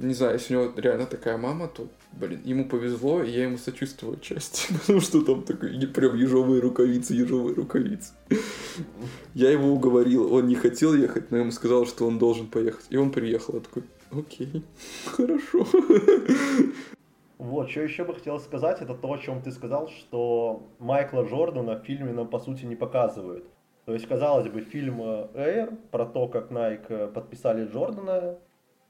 не знаю, если у него реально такая мама, то, блин, ему повезло, и я ему сочувствую отчасти. [LAUGHS] Потому что там такой, прям ежовые рукавицы, ежовые рукавицы. Я его уговорил, он не хотел ехать, но я ему сказал, что он должен поехать. И он приехал, я такой, окей, [LAUGHS] хорошо. Вот, что еще бы хотел сказать, это то, о чем ты сказал, что Майкла Джордана в фильме нам, по сути, не показывают. То есть, казалось бы, фильм Air про то, как Nike подписали Джордана,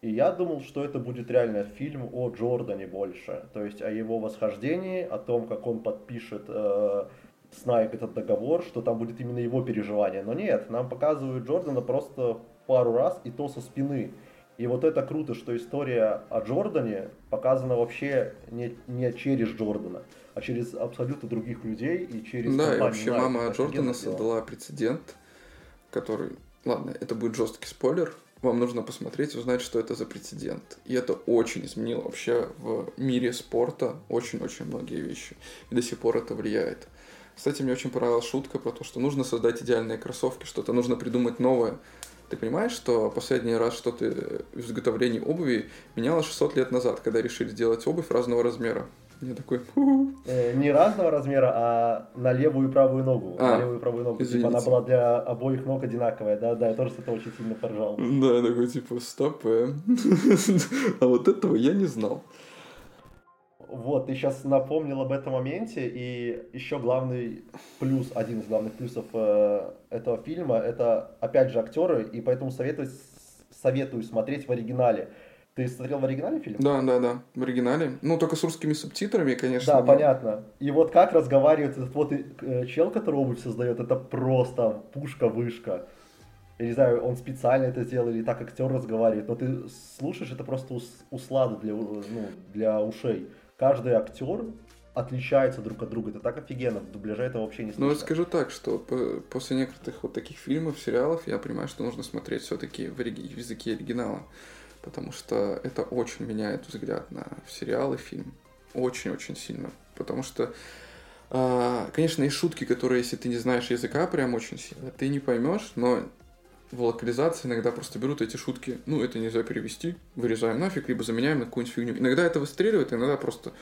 и я думал, что это будет реально фильм о Джордане больше. То есть, о его восхождении, о том, как он подпишет э, с Nike этот договор, что там будет именно его переживание. Но нет, нам показывают Джордана просто пару раз, и то со спины. И вот это круто, что история о Джордане показана вообще не, не через Джордана, а через абсолютно других людей и через Да, и вообще Nike. мама Джордана создала прецедент, который... Ладно, это будет жесткий спойлер. Вам нужно посмотреть, узнать, что это за прецедент. И это очень изменило вообще в мире спорта очень-очень многие вещи. И до сих пор это влияет. Кстати, мне очень понравилась шутка про то, что нужно создать идеальные кроссовки, что-то нужно придумать новое. Ты понимаешь, что последний раз что-то в изготовлении обуви меняло 600 лет назад, когда решили сделать обувь разного размера? Я такой. Э, не разного размера, а на левую и правую ногу. А, на левую и правую ногу. Типа она была для обоих ног одинаковая. Да, да, я тоже с этого очень сильно поржал. Да, я такой, типа, стоп, э. [LAUGHS] а вот этого я не знал. Вот, ты сейчас напомнил об этом моменте, и еще главный плюс, один из главных плюсов э, этого фильма, это, опять же, актеры, и поэтому советую, советую смотреть в оригинале. Ты смотрел в оригинале фильм? Да, да, да, в оригинале. Ну, только с русскими субтитрами, конечно. Да, но- понятно. И вот как разговаривает этот вот э, чел, который обувь создает, это просто пушка-вышка. Я не знаю, он специально это сделал или так актер разговаривает, но ты слушаешь, это просто ус- услада для, ну, для ушей. Каждый актер отличается друг от друга. Это так офигенно, в дубляже это вообще не Ну, слышно. вот скажу так, что по- после некоторых вот таких фильмов, сериалов, я понимаю, что нужно смотреть все-таки в, ори- в языке оригинала. Потому что это очень меняет взгляд на сериал и фильм. Очень-очень сильно. Потому что, а, конечно, есть шутки, которые, если ты не знаешь языка, прям очень сильно, ты не поймешь, но в локализации иногда просто берут эти шутки, ну, это нельзя перевести, вырезаем нафиг, либо заменяем на какую-нибудь фигню. Иногда это выстреливает, иногда просто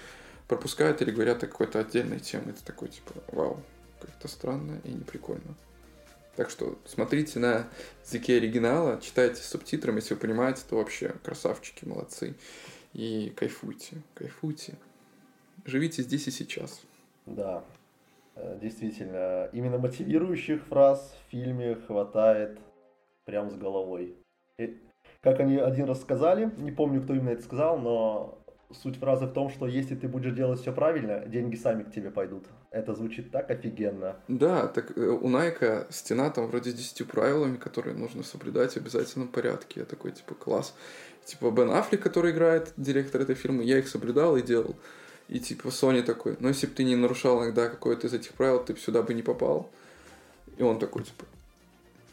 пропускают или говорят о какой-то отдельной теме. Это такой, типа, вау, как-то странно и неприкольно. Так что смотрите на языке оригинала, читайте с субтитрами, если вы понимаете, то вообще красавчики, молодцы. И кайфуйте, кайфуйте. Живите здесь и сейчас. Да, э, действительно. Именно мотивирующих фраз в фильме хватает прям с головой. И, как они один раз сказали, не помню, кто именно это сказал, но суть фразы в том, что если ты будешь делать все правильно, деньги сами к тебе пойдут. Это звучит так офигенно. Да, так э, у Найка стена там вроде с 10 правилами, которые нужно соблюдать в обязательном порядке. Я такой, типа, класс. Типа Бен Аффлек, который играет директор этой фирмы, я их соблюдал и делал. И типа Sony такой, ну если бы ты не нарушал иногда какое-то из этих правил, ты бы сюда бы не попал. И он такой, типа,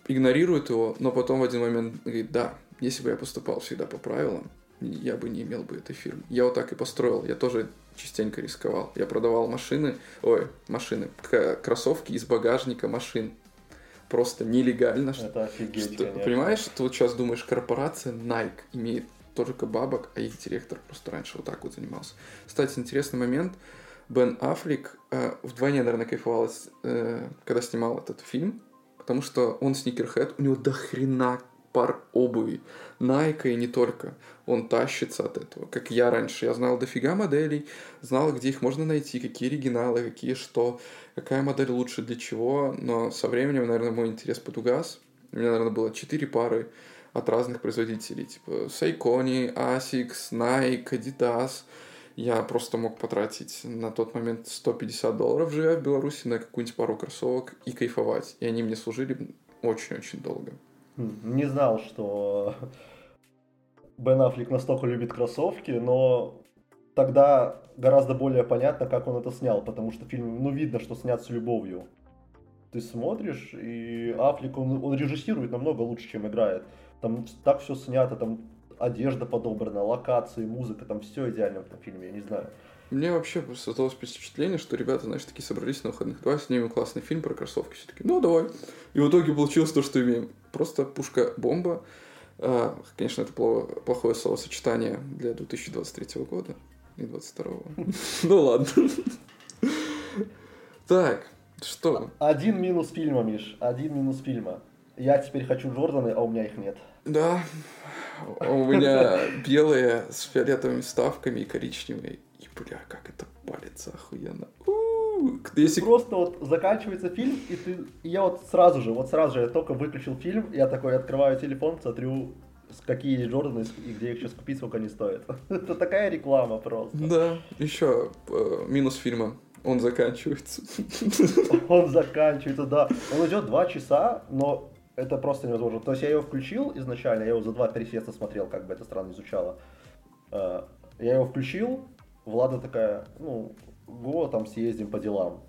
игнорирует его, но потом в один момент говорит, да, если бы я поступал всегда по правилам, я бы не имел бы этой фирмы. Я вот так и построил. Я тоже частенько рисковал. Я продавал машины, ой, машины, кроссовки из багажника машин. Просто нелегально. Это офигеть, что, Понимаешь, ты вот сейчас думаешь, корпорация Nike имеет только бабок, а их директор просто раньше вот так вот занимался. Кстати, интересный момент. Бен Аффлек э, вдвойне, наверное, кайфовал, э, когда снимал этот фильм, потому что он сникерхед, у него до хрена пар обуви. Найка и не только. Он тащится от этого. Как я раньше. Я знал дофига моделей, знал, где их можно найти, какие оригиналы, какие что, какая модель лучше для чего. Но со временем, наверное, мой интерес подугас. У меня, наверное, было четыре пары от разных производителей. Типа Сайкони, Asics, Nike, Adidas. Я просто мог потратить на тот момент 150 долларов, живя в Беларуси, на какую-нибудь пару кроссовок и кайфовать. И они мне служили очень-очень долго. Не знал, что Бен Аффлек настолько любит кроссовки, но тогда гораздо более понятно, как он это снял, потому что фильм, ну, видно, что снят с любовью. Ты смотришь, и Аффлек, он, он режиссирует намного лучше, чем играет. Там так все снято, там одежда подобрана, локации, музыка, там все идеально в этом фильме, я не знаю. Мне вообще создалось впечатление, что ребята, знаешь, такие собрались на выходных. Давай снимем классный фильм про кроссовки. Все таки ну давай. И в итоге получилось то, что имеем. Просто пушка-бомба. А, конечно, это плохое словосочетание для 2023 года и 2022. [LAUGHS] Ну ладно. Так, что? Один минус фильма, Миш. Один минус фильма. Я теперь хочу Джорданы, а у меня их нет. Да. У меня белые с фиолетовыми ставками и коричневые. И, бля, как это палится охуенно. Если... Просто вот заканчивается фильм, и ты... И я вот сразу же, вот сразу же я только выключил фильм, я такой открываю телефон, смотрю, какие Джорданы и где их сейчас купить, сколько они стоят. [LAUGHS] Это такая реклама просто. Да, еще э, минус фильма. Он заканчивается. [LAUGHS] Он заканчивается, да. Он идет два часа, но это просто невозможно. То есть я его включил изначально, я его за два пересеста смотрел, как бы это странно изучало. Э, я его включил, Влада такая, ну, го, там съездим по делам.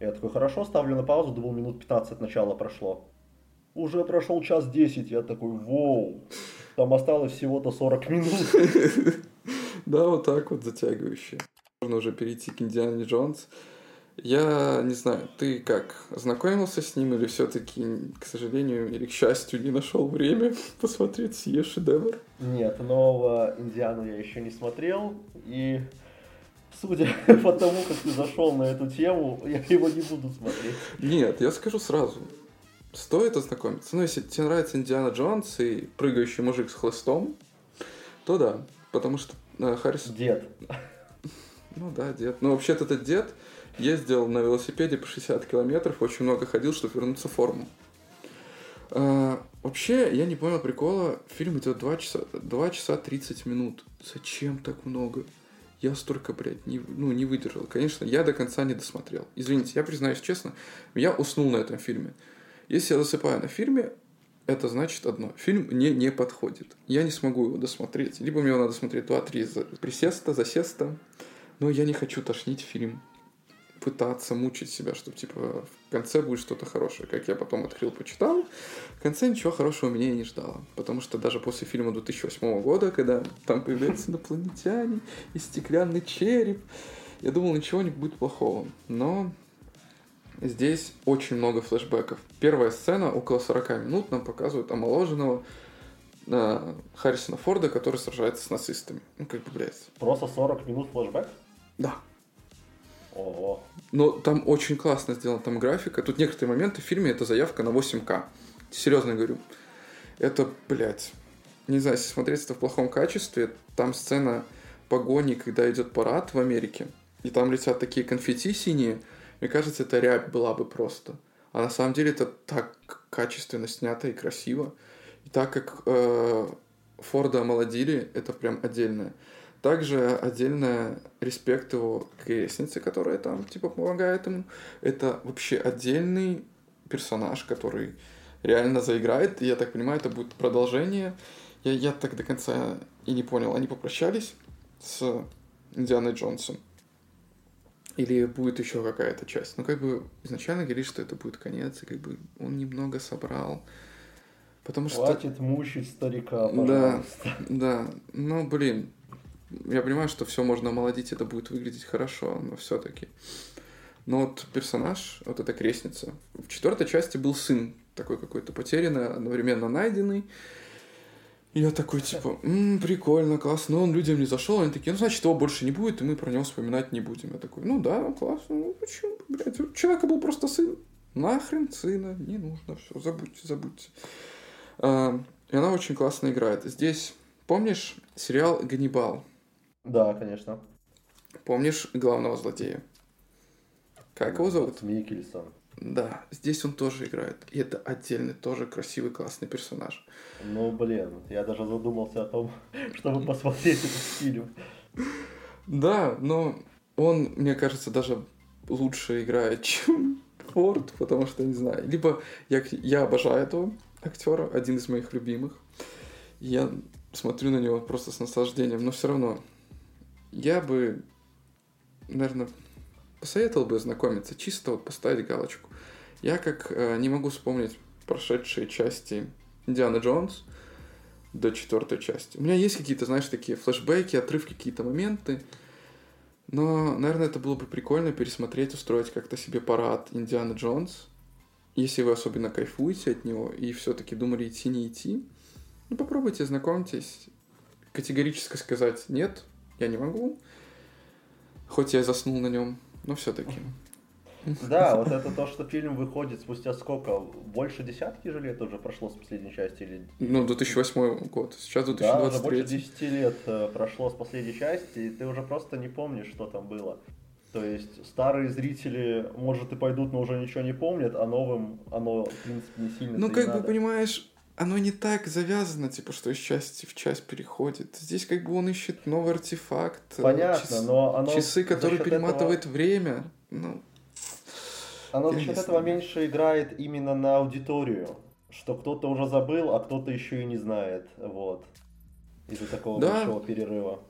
Я такой, хорошо, ставлю на паузу, думал, минут 15 от начала прошло. Уже прошел час 10, я такой, воу, там осталось всего-то 40 минут. [LAUGHS] Да, вот так вот затягивающе. Можно уже перейти к Индиане Джонс. Я не знаю, ты как, знакомился с ним или все-таки, к сожалению, или к счастью, не нашел время [LAUGHS] посмотреть сие шедевр? Нет, нового Индиану я еще не смотрел, и судя [LAUGHS] по тому, как ты зашел на эту тему, я его не буду смотреть. Нет, я скажу сразу, стоит ознакомиться. Ну, если тебе нравится Индиана Джонс и прыгающий мужик с хлыстом, то да, потому что э, Харрис... Дед. Ну да, дед. Ну, вообще-то этот дед ездил на велосипеде по 60 километров, очень много ходил, чтобы вернуться в форму. А, вообще, я не понял прикола. Фильм идет 2 часа, 2 часа 30 минут. Зачем так много? Я столько, блядь, не, ну, не выдержал. Конечно, я до конца не досмотрел. Извините, я признаюсь честно, я уснул на этом фильме. Если я засыпаю на фильме, это значит одно. Фильм мне не подходит. Я не смогу его досмотреть. Либо мне его надо смотреть 2-3 присеста, засеста. Но я не хочу тошнить фильм пытаться мучить себя, чтобы, типа, в конце будет что-то хорошее. Как я потом открыл, почитал, в конце ничего хорошего меня и не ждало. Потому что даже после фильма 2008 года, когда там появляются инопланетяне и стеклянный череп, я думал, ничего не будет плохого. Но здесь очень много флешбеков. Первая сцена, около 40 минут, нам показывают омоложенного э, Харрисона Форда, который сражается с нацистами. Ну, как бы, блядь. Просто 40 минут флешбек? Да. Ого. Но там очень классно сделана там графика. Тут некоторые моменты в фильме это заявка на 8К. Серьезно говорю. Это, блядь, не знаю, если смотреть это в плохом качестве, там сцена погони, когда идет парад в Америке, и там летят такие конфетти синие, мне кажется, это рябь была бы просто. А на самом деле это так качественно снято и красиво. И так как э, Форда омолодили, это прям отдельное. Также отдельно респект его к лестнице, которая там, типа, помогает ему. Это вообще отдельный персонаж, который реально заиграет. И я так понимаю, это будет продолжение. Я, я так до конца и не понял. Они попрощались с Индианой Джонсом. Или будет еще какая-то часть. Ну, как бы изначально говорили, что это будет конец, и как бы он немного собрал. Потому что... Хватит мучить старика, пожалуйста. Да, да. Ну, блин, я понимаю, что все можно омолодить, это будет выглядеть хорошо, но все-таки. Но вот персонаж, вот эта крестница, в четвертой части был сын такой какой-то потерянный, одновременно найденный. И я такой, типа, М, прикольно, классно, но он людям не зашел, они такие, ну, значит, его больше не будет, и мы про него вспоминать не будем. Я такой, ну да, классно, ну почему, блядь, у человека был просто сын, нахрен сына, не нужно, все, забудьте, забудьте. А, и она очень классно играет. Здесь, помнишь сериал «Ганнибал»? Да, конечно. Помнишь главного злодея? Как его зовут? Микельсон. Да, здесь он тоже играет. И это отдельный, тоже красивый, классный персонаж. Ну, блин, я даже задумался о том, [LAUGHS] чтобы посмотреть этот фильм. Да, но он, мне кажется, даже лучше играет, [LAUGHS] чем Форд, потому что, не знаю, либо я, я обожаю этого актера, один из моих любимых. Я смотрю на него просто с наслаждением, но все равно я бы, наверное, посоветовал бы ознакомиться, чисто вот поставить галочку. Я как э, не могу вспомнить прошедшие части Индиана Джонс до четвертой части. У меня есть какие-то, знаешь, такие флешбеки, отрывки, какие-то моменты. Но, наверное, это было бы прикольно пересмотреть, устроить как-то себе парад Индиана Джонс. Если вы особенно кайфуете от него и все-таки думали идти, не идти, ну попробуйте, знакомьтесь. Категорически сказать нет, я не могу. Хоть я заснул на нем, но все-таки. Да, вот это то, что фильм выходит спустя сколько? Больше десятки же лет уже прошло с последней части? Или... Ну, 2008 год, сейчас 2023. Да, уже больше 10 лет э, прошло с последней части, и ты уже просто не помнишь, что там было. То есть старые зрители, может, и пойдут, но уже ничего не помнят, а новым оно, в принципе, не сильно Ну, как бы, понимаешь, оно не так завязано, типа, что из части в часть переходит. Здесь как бы он ищет новый артефакт. Э, Понятно, час... но оно... Часы, которые перематывают этого... время. Ну, оно за счет этого меньше играет именно на аудиторию, что кто-то уже забыл, а кто-то еще и не знает, вот, из-за такого да. большого перерыва.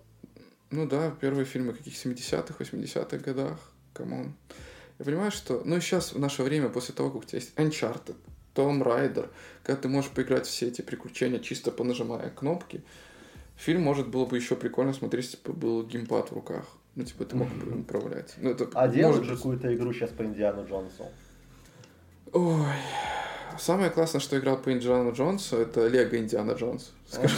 Ну да, первые фильмы каких 70-х, 80-х годах, come on. Я понимаю, что... Ну, сейчас в наше время, после того, как у тебя есть Uncharted, Tomb Raider, когда ты можешь поиграть все эти приключения, чисто понажимая кнопки, фильм, может, было бы еще прикольно смотреть, если бы был геймпад в руках. Ну, типа, ты мог бы управлять. Ну, это а делают же какую-то игру сейчас по Индиану Джонсу? Ой, самое классное, что играл по Индиану Джонсу, это Лего Индиана Джонс. Скажу.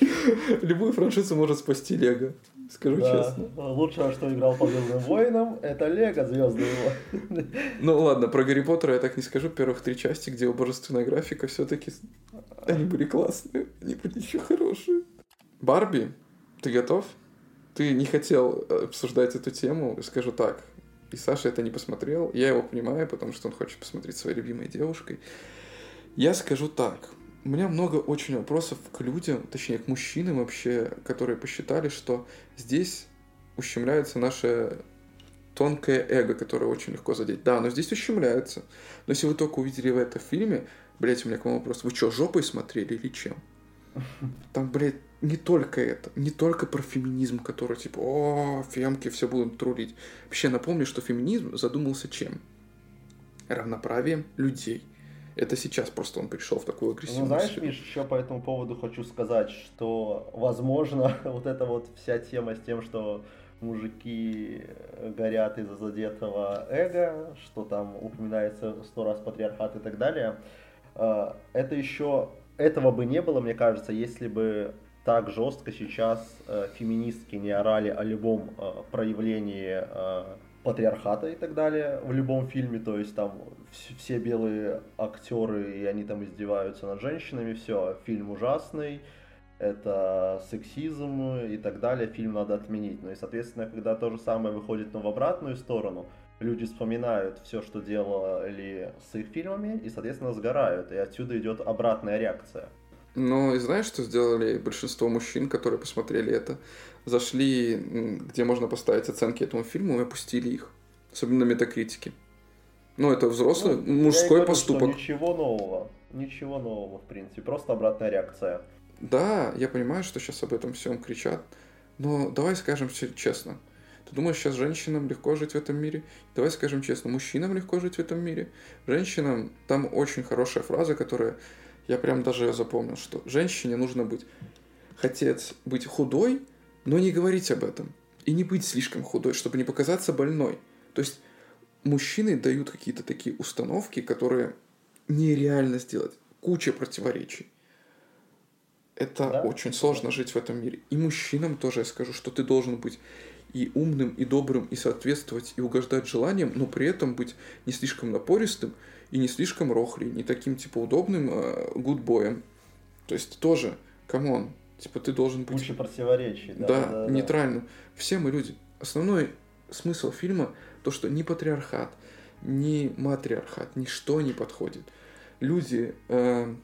[LAUGHS] Любую франшизу может спасти Лего. Скажу да. честно. Лучшее, что играл по Звездным войнам, [LAUGHS] это Лего Звездные войны. Ну ладно, про Гарри Поттера я так не скажу. Первых три части, где божественная графика, все-таки они были классные, они были еще хорошие. Барби, ты готов? ты не хотел э, обсуждать эту тему, скажу так. И Саша это не посмотрел. Я его понимаю, потому что он хочет посмотреть своей любимой девушкой. Я скажу так. У меня много очень вопросов к людям, точнее, к мужчинам вообще, которые посчитали, что здесь ущемляется наше тонкое эго, которое очень легко задеть. Да, но здесь ущемляется. Но если вы только увидели в этом фильме, блять, у меня к вам вопрос, вы что, жопой смотрели или чем? Там, блядь, не только это, не только про феминизм, который типа, о, фемки все будут трулить. Вообще напомню, что феминизм задумался чем? Равноправием людей. Это сейчас просто он пришел в такую агрессивную Ну, знаешь, Миш, еще по этому поводу хочу сказать, что, возможно, [LAUGHS] вот эта вот вся тема с тем, что мужики горят из-за задетого эго, что там упоминается сто раз патриархат и так далее, э, это еще этого бы не было, мне кажется, если бы так жестко сейчас э, феминистки не орали о любом э, проявлении э, патриархата и так далее в любом фильме, то есть там все белые актеры и они там издеваются над женщинами, все, фильм ужасный, это сексизм и так далее, фильм надо отменить. Ну и, соответственно, когда то же самое выходит но в обратную сторону, люди вспоминают все, что делали с их фильмами, и, соответственно, сгорают. И отсюда идет обратная реакция. Ну, и знаешь, что сделали большинство мужчин, которые посмотрели это? Зашли, где можно поставить оценки этому фильму, и опустили их. Особенно на метакритике. Ну, это взрослый, ну, мужской я поступок. Ничего нового. Ничего нового, в принципе. Просто обратная реакция. Да, я понимаю, что сейчас об этом всем кричат. Но давай скажем все честно. Ты думаешь, сейчас женщинам легко жить в этом мире? Давай скажем честно, мужчинам легко жить в этом мире. Женщинам, там очень хорошая фраза, которая я прям даже запомнил, что женщине нужно быть, хотеть быть худой, но не говорить об этом. И не быть слишком худой, чтобы не показаться больной. То есть мужчины дают какие-то такие установки, которые нереально сделать. Куча противоречий. Это да? очень сложно жить в этом мире. И мужчинам тоже я скажу, что ты должен быть и умным, и добрым, и соответствовать, и угождать желаниям, но при этом быть не слишком напористым и не слишком рохли, не таким, типа, удобным э, гудбоем. То есть тоже, come on, типа, ты должен быть... Куча противоречий. Да, да, да, нейтрально. Да. Все мы люди. Основной смысл фильма то, что ни патриархат, ни матриархат, ничто не подходит. Люди э,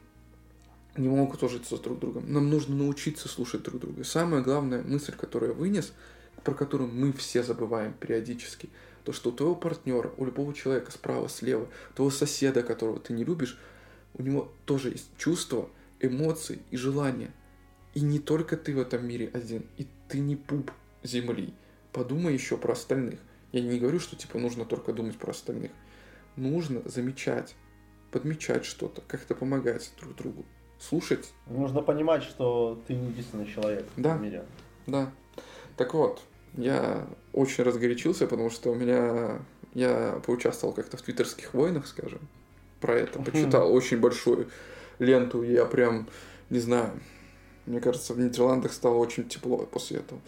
не могут ужиться с друг другом. Нам нужно научиться слушать друг друга. Самая главная мысль, которую я вынес – про которую мы все забываем периодически. То, что у твоего партнера, у любого человека справа, слева, твоего соседа, которого ты не любишь, у него тоже есть чувства, эмоции и желания. И не только ты в этом мире один, и ты не пуп земли. Подумай еще про остальных. Я не говорю, что типа нужно только думать про остальных. Нужно замечать, подмечать что-то, как-то помогать друг другу, слушать. Нужно понимать, что ты не единственный человек да, в мире. Да. Так вот, я очень разгорячился, потому что у меня... Я поучаствовал как-то в твиттерских войнах, скажем, про это. Почитал очень большую ленту, и я прям, не знаю, мне кажется, в Нидерландах стало очень тепло после этого.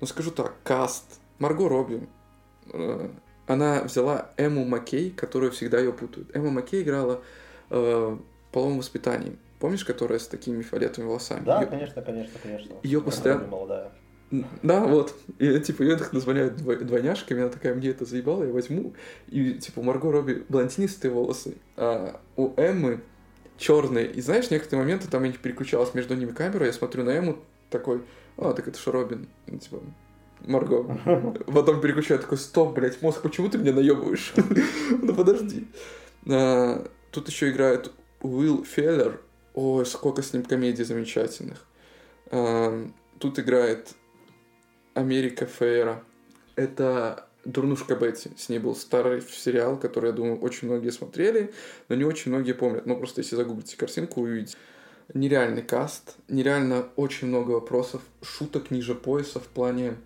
Но скажу так, каст, Марго Робби, э, она взяла Эму Маккей, которую всегда ее путают. Эмма Маккей играла э, половом воспитании. Помнишь, которая с такими фиолетовыми волосами? Да, ее... конечно, конечно, конечно. Ее постоянно... Молодая. Да, вот. И, типа, ее так назвали двойняшками, она такая, мне это заебало, я возьму. И, типа, у Марго Робби блондинистые волосы, а у Эммы черные. И знаешь, некоторые моменты там я не переключалась между ними камера, я смотрю на Эмму такой, а, так это же Робин. Ну, типа, Марго. Потом переключаю, такой, стоп, блядь, мозг, почему ты меня наебываешь? [LAUGHS] ну подожди. А, тут еще играет Уилл Феллер. Ой, сколько с ним комедий замечательных. А, тут играет Америка Фейра. Это Дурнушка Бетти. С ней был старый сериал, который, я думаю, очень многие смотрели, но не очень многие помнят. Но просто если загуглите картинку, увидите. Нереальный каст, нереально очень много вопросов, шуток ниже пояса в плане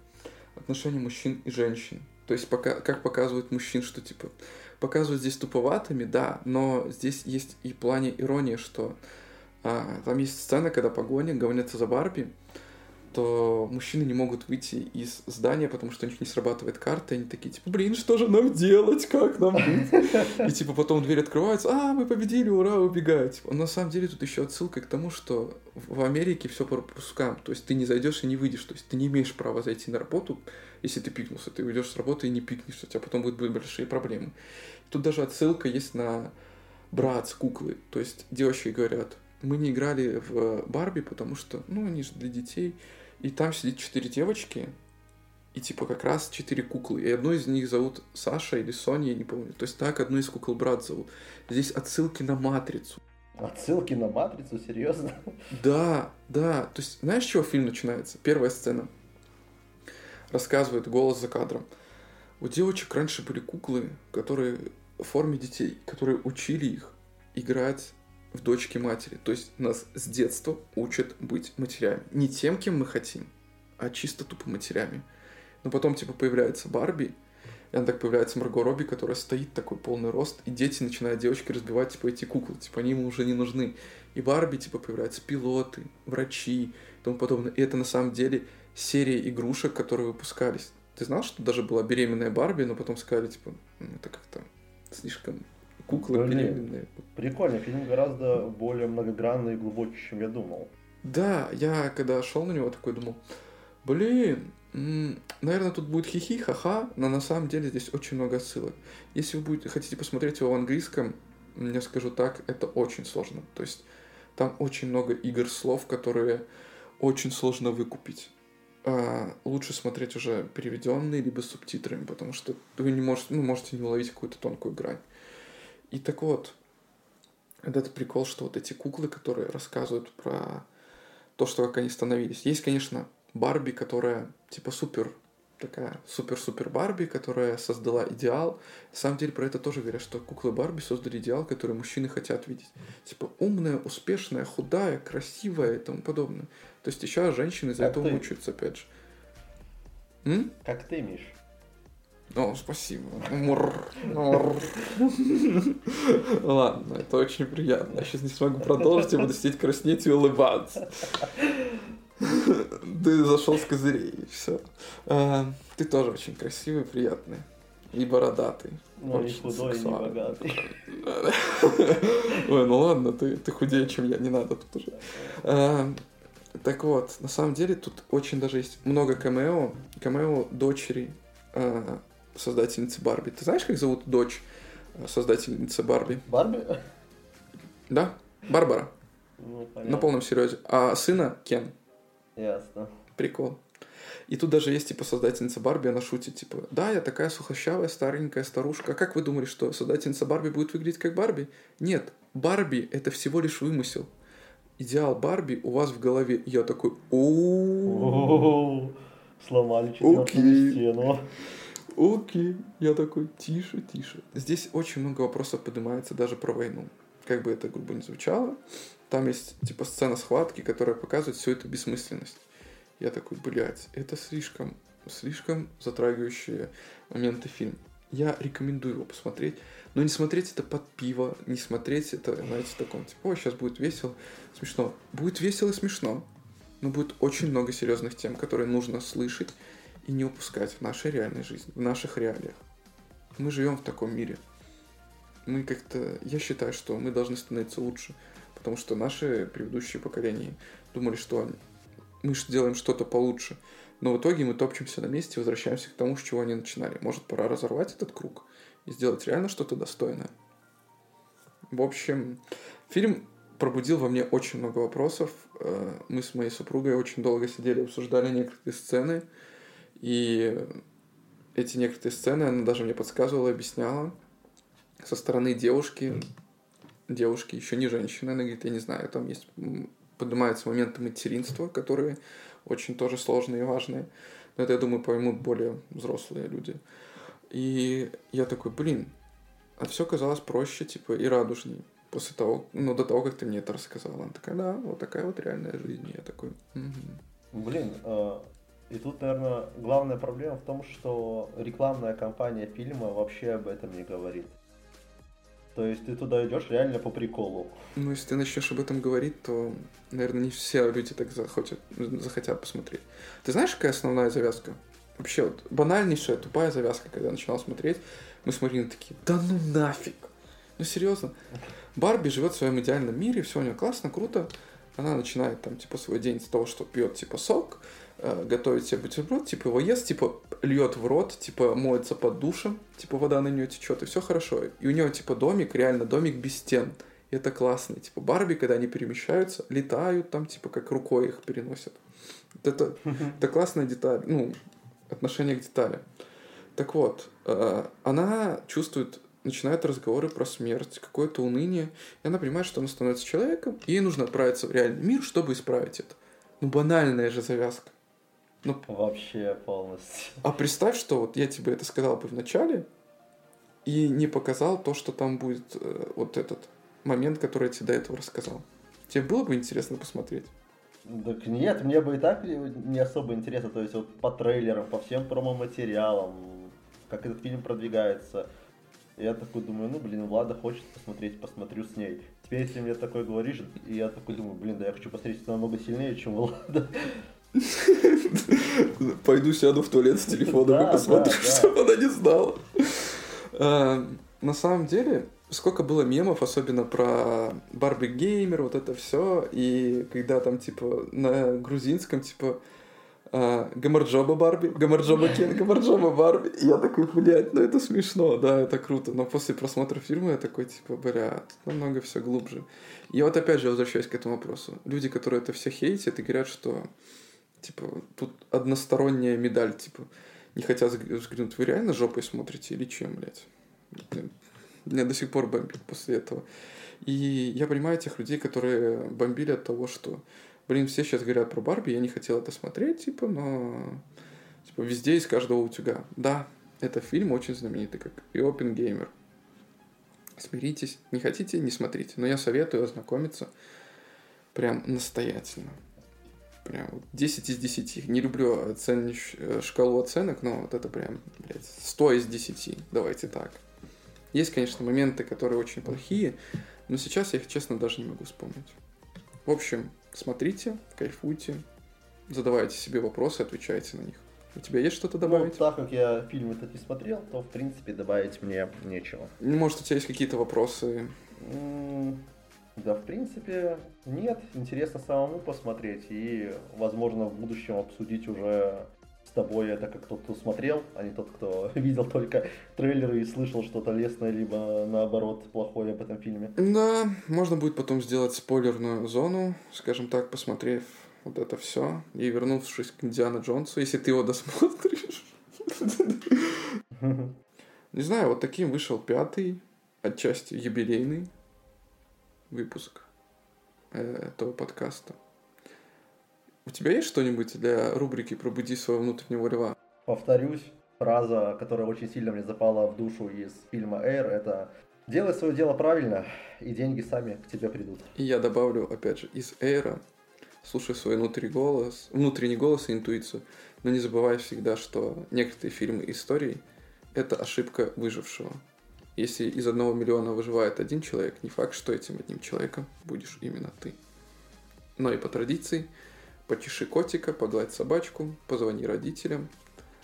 отношений мужчин и женщин. То есть пока, как показывают мужчин, что типа показывают здесь туповатыми, да, но здесь есть и в плане иронии, что а, там есть сцена, когда погоня гонятся за Барби, то мужчины не могут выйти из здания, потому что у них не срабатывает карта, и они такие, типа, блин, что же нам делать, как нам быть? И типа потом дверь открывается, а, мы победили, ура, убегать. Типа, на самом деле тут еще отсылка к тому, что в Америке все по пропускам, то есть ты не зайдешь и не выйдешь, то есть ты не имеешь права зайти на работу, если ты пикнулся, ты уйдешь с работы и не пикнешься, у тебя потом будут большие проблемы. Тут даже отсылка есть на брат с куклы, то есть девочки говорят, мы не играли в Барби, потому что, ну, они же для детей, и там сидит четыре девочки, и типа как раз четыре куклы. И одну из них зовут Саша или Соня, я не помню. То есть так одну из кукол брат зовут. Здесь отсылки на матрицу. Отсылки на матрицу, серьезно? Да, да. То есть, знаешь, с чего фильм начинается? Первая сцена. Рассказывает голос за кадром. У девочек раньше были куклы, которые в форме детей, которые учили их играть в дочке матери. То есть нас с детства учат быть матерями. Не тем, кем мы хотим, а чисто тупо матерями. Но потом, типа, появляется Барби, и она так появляется Марго Робби, которая стоит такой полный рост, и дети начинают девочки разбивать, типа, эти куклы, типа, они ему уже не нужны. И Барби, типа, появляются пилоты, врачи и тому подобное. И это на самом деле серия игрушек, которые выпускались. Ты знал, что даже была беременная Барби, но потом сказали, типа, ну, это как-то слишком куклы беременные. Прикольно, фильм гораздо более многогранный и глубокий, чем я думал. Да, я когда шел на него такой думал, блин, наверное, тут будет хихи, ха-ха, но на самом деле здесь очень много ссылок. Если вы будете, хотите посмотреть его в английском, я скажу так, это очень сложно. То есть там очень много игр слов, которые очень сложно выкупить. А, лучше смотреть уже переведенные, либо с субтитрами, потому что вы не можете, ну, можете не уловить какую-то тонкую грань. И так вот, этот прикол, что вот эти куклы, которые рассказывают про то, что как они становились. Есть, конечно, Барби, которая типа супер такая супер-супер Барби, которая создала идеал. На самом деле про это тоже говорят, что куклы Барби создали идеал, который мужчины хотят видеть. Типа умная, успешная, худая, красивая и тому подобное. То есть сейчас женщины из-за Как этого ты. мучаются, опять же. М? Как ты, Миш? О, спасибо. [LAUGHS] Ладно, это очень приятно. Я сейчас не смогу продолжить, я буду сидеть краснеть и улыбаться. [LAUGHS] Ты зашел с козырей, все. Ты тоже очень красивый, приятный. И бородатый. Ну, не Очень худой, не сексуальный. богатый. [LAUGHS] Ой, ну ладно, ты, ты худее, чем я, не надо тут уже. А, так вот, на самом деле тут очень даже есть много камео. Камео дочери а, создательницы Барби. Ты знаешь, как зовут дочь а, создательницы Барби? Барби? Да? Барбара. Ну, На полном серьезе. А сына Кен. Ясно. Прикол. И тут даже есть, типа, создательница Барби, она шутит, типа, да, я такая сухощавая, старенькая старушка. А как вы думали, что создательница Барби будет выглядеть как Барби? Нет, Барби — это всего лишь вымысел. Идеал Барби у вас в голове. Я такой, о Сломали четвертую стену. Окей. Я такой, тише, тише. Здесь очень много вопросов поднимается даже про войну. Как бы это грубо не звучало. Там есть, типа, сцена схватки, которая показывает всю эту бессмысленность. Я такой, блядь, это слишком, слишком затрагивающие моменты фильм. Я рекомендую его посмотреть, но не смотреть это под пиво, не смотреть это, знаете, в таком, типа, о, сейчас будет весело, смешно. Будет весело и смешно, но будет очень много серьезных тем, которые нужно слышать и не упускать в нашей реальной жизни, в наших реалиях. Мы живем в таком мире. Мы как-то... Я считаю, что мы должны становиться лучше, потому что наши предыдущие поколения думали, что мы делаем что-то получше. Но в итоге мы топчемся на месте и возвращаемся к тому, с чего они начинали. Может, пора разорвать этот круг и сделать реально что-то достойное. В общем, фильм пробудил во мне очень много вопросов. Э, Мы с моей супругой очень долго сидели, обсуждали некоторые сцены. И эти некоторые сцены она даже мне подсказывала, объясняла со стороны девушки, девушки, еще не женщины, она говорит, я не знаю, там есть, поднимаются моменты материнства, которые очень тоже сложные и важные. Но это, я думаю, поймут более взрослые люди. И я такой, блин, а все казалось проще, типа, и радужней. После того, ну, до того, как ты мне это рассказала. Она такая, да, вот такая вот реальная жизнь. И я такой, «Мгм». Блин, э, и тут, наверное, главная проблема в том, что рекламная кампания фильма вообще об этом не говорит. То есть ты туда идешь реально по приколу. Ну, если ты начнешь об этом говорить, то, наверное, не все люди так захотят, захотят посмотреть. Ты знаешь, какая основная завязка? Вообще, вот банальнейшая, тупая завязка, когда я начинал смотреть, мы смотрели такие, да ну нафиг. Ну, серьезно. Барби живет в своем идеальном мире, все у нее классно, круто. Она начинает там, типа, свой день с того, что пьет, типа, сок, э, готовит себе бутерброд, типа, его ест, типа, льет в рот, типа, моется под душем, типа, вода на нее течет, и все хорошо. И у нее, типа, домик, реально домик без стен. И это классно. И, Типа, Барби, когда они перемещаются, летают там, типа, как рукой их переносят. Это, это классная деталь, ну, отношение к деталям. Так вот, э, она чувствует, начинает разговоры про смерть, какое-то уныние, и она понимает, что она становится человеком, и ей нужно отправиться в реальный мир, чтобы исправить это. Ну, банальная же завязка. Ну, Вообще полностью. а представь, что вот я тебе это сказал бы в начале, и не показал то, что там будет э, вот этот момент, который я тебе до этого рассказал. Тебе было бы интересно посмотреть? Так нет, мне бы и так не особо интересно, то есть вот по трейлерам, по всем промо-материалам, как этот фильм продвигается. Я такой думаю, ну блин, Влада хочет посмотреть, посмотрю с ней. Теперь, если мне такое говоришь, и я такой думаю, блин, да я хочу посмотреть намного сильнее, чем Влада. [LAUGHS] Пойду сяду в туалет с телефоном и посмотрю, чтобы она не знала. А, На самом деле, сколько было мемов, особенно про Барби Геймер, вот это все, и когда там, типа, на грузинском, типа, а, Гамарджоба Барби, Гамарджоба Кен, Гамарджоба Барби. И я такой, блядь, ну это смешно, да, это круто. Но после просмотра фильма я такой, типа, бля, тут намного все глубже. И вот опять же возвращаюсь к этому вопросу. Люди, которые это все хейтят и говорят, что, типа, тут односторонняя медаль, типа, не хотят взг- взглянуть, вы реально жопой смотрите или чем, блядь? Меня до сих пор бомбит после этого. И я понимаю тех людей, которые бомбили от того, что, блин, все сейчас говорят про Барби, я не хотел это смотреть, типа, но Типа везде из каждого утюга. Да, это фильм очень знаменитый, как и Опенгеймер. Смиритесь. Не хотите, не смотрите. Но я советую ознакомиться прям настоятельно. Прям 10 из 10. Не люблю оценить э, шкалу оценок, но вот это прям, блядь, 100 из 10. Давайте так. Есть, конечно, моменты, которые очень плохие, но сейчас я их, честно, даже не могу вспомнить. В общем, смотрите, кайфуйте, задавайте себе вопросы, отвечайте на них. У тебя есть что-то добавить? Ну, так как я фильм этот не смотрел, то, в принципе, добавить мне нечего. Может, у тебя есть какие-то вопросы? Да, в принципе, нет. Интересно самому посмотреть и, возможно, в будущем обсудить уже с тобой это как тот, кто смотрел, а не тот, кто [LAUGHS] видел только трейлеры и слышал что-то лестное, либо наоборот плохое об этом фильме. Да, можно будет потом сделать спойлерную зону, скажем так, посмотрев вот это все и вернувшись к Индиана Джонсу, если ты его досмотришь. [LAUGHS] Не знаю, вот таким вышел пятый, отчасти юбилейный выпуск э, этого подкаста. У тебя есть что-нибудь для рубрики «Пробуди своего внутреннего льва»? Повторюсь, фраза, которая очень сильно мне запала в душу из фильма «Эйр», это «Делай свое дело правильно, и деньги сами к тебе придут». И я добавлю, опять же, из «Эйра», слушай свой внутренний голос, внутренний голос и интуицию, но не забывай всегда, что некоторые фильмы истории – это ошибка выжившего. Если из одного миллиона выживает один человек, не факт, что этим одним человеком будешь именно ты. Но и по традиции, потеши котика, погладь собачку, позвони родителям,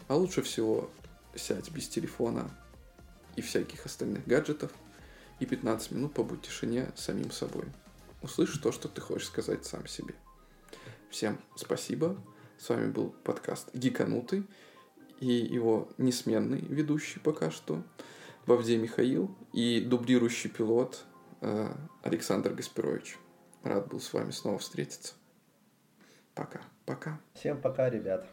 а лучше всего сядь без телефона и всяких остальных гаджетов и 15 минут побудь в тишине самим собой. Услышь то, что ты хочешь сказать сам себе. Всем спасибо. С вами был подкаст «Гиканутый» и его несменный ведущий пока что – Бавдей Михаил и дублирующий пилот э, Александр Гаспирович. Рад был с вами снова встретиться. Пока. Пока. Всем пока, ребят.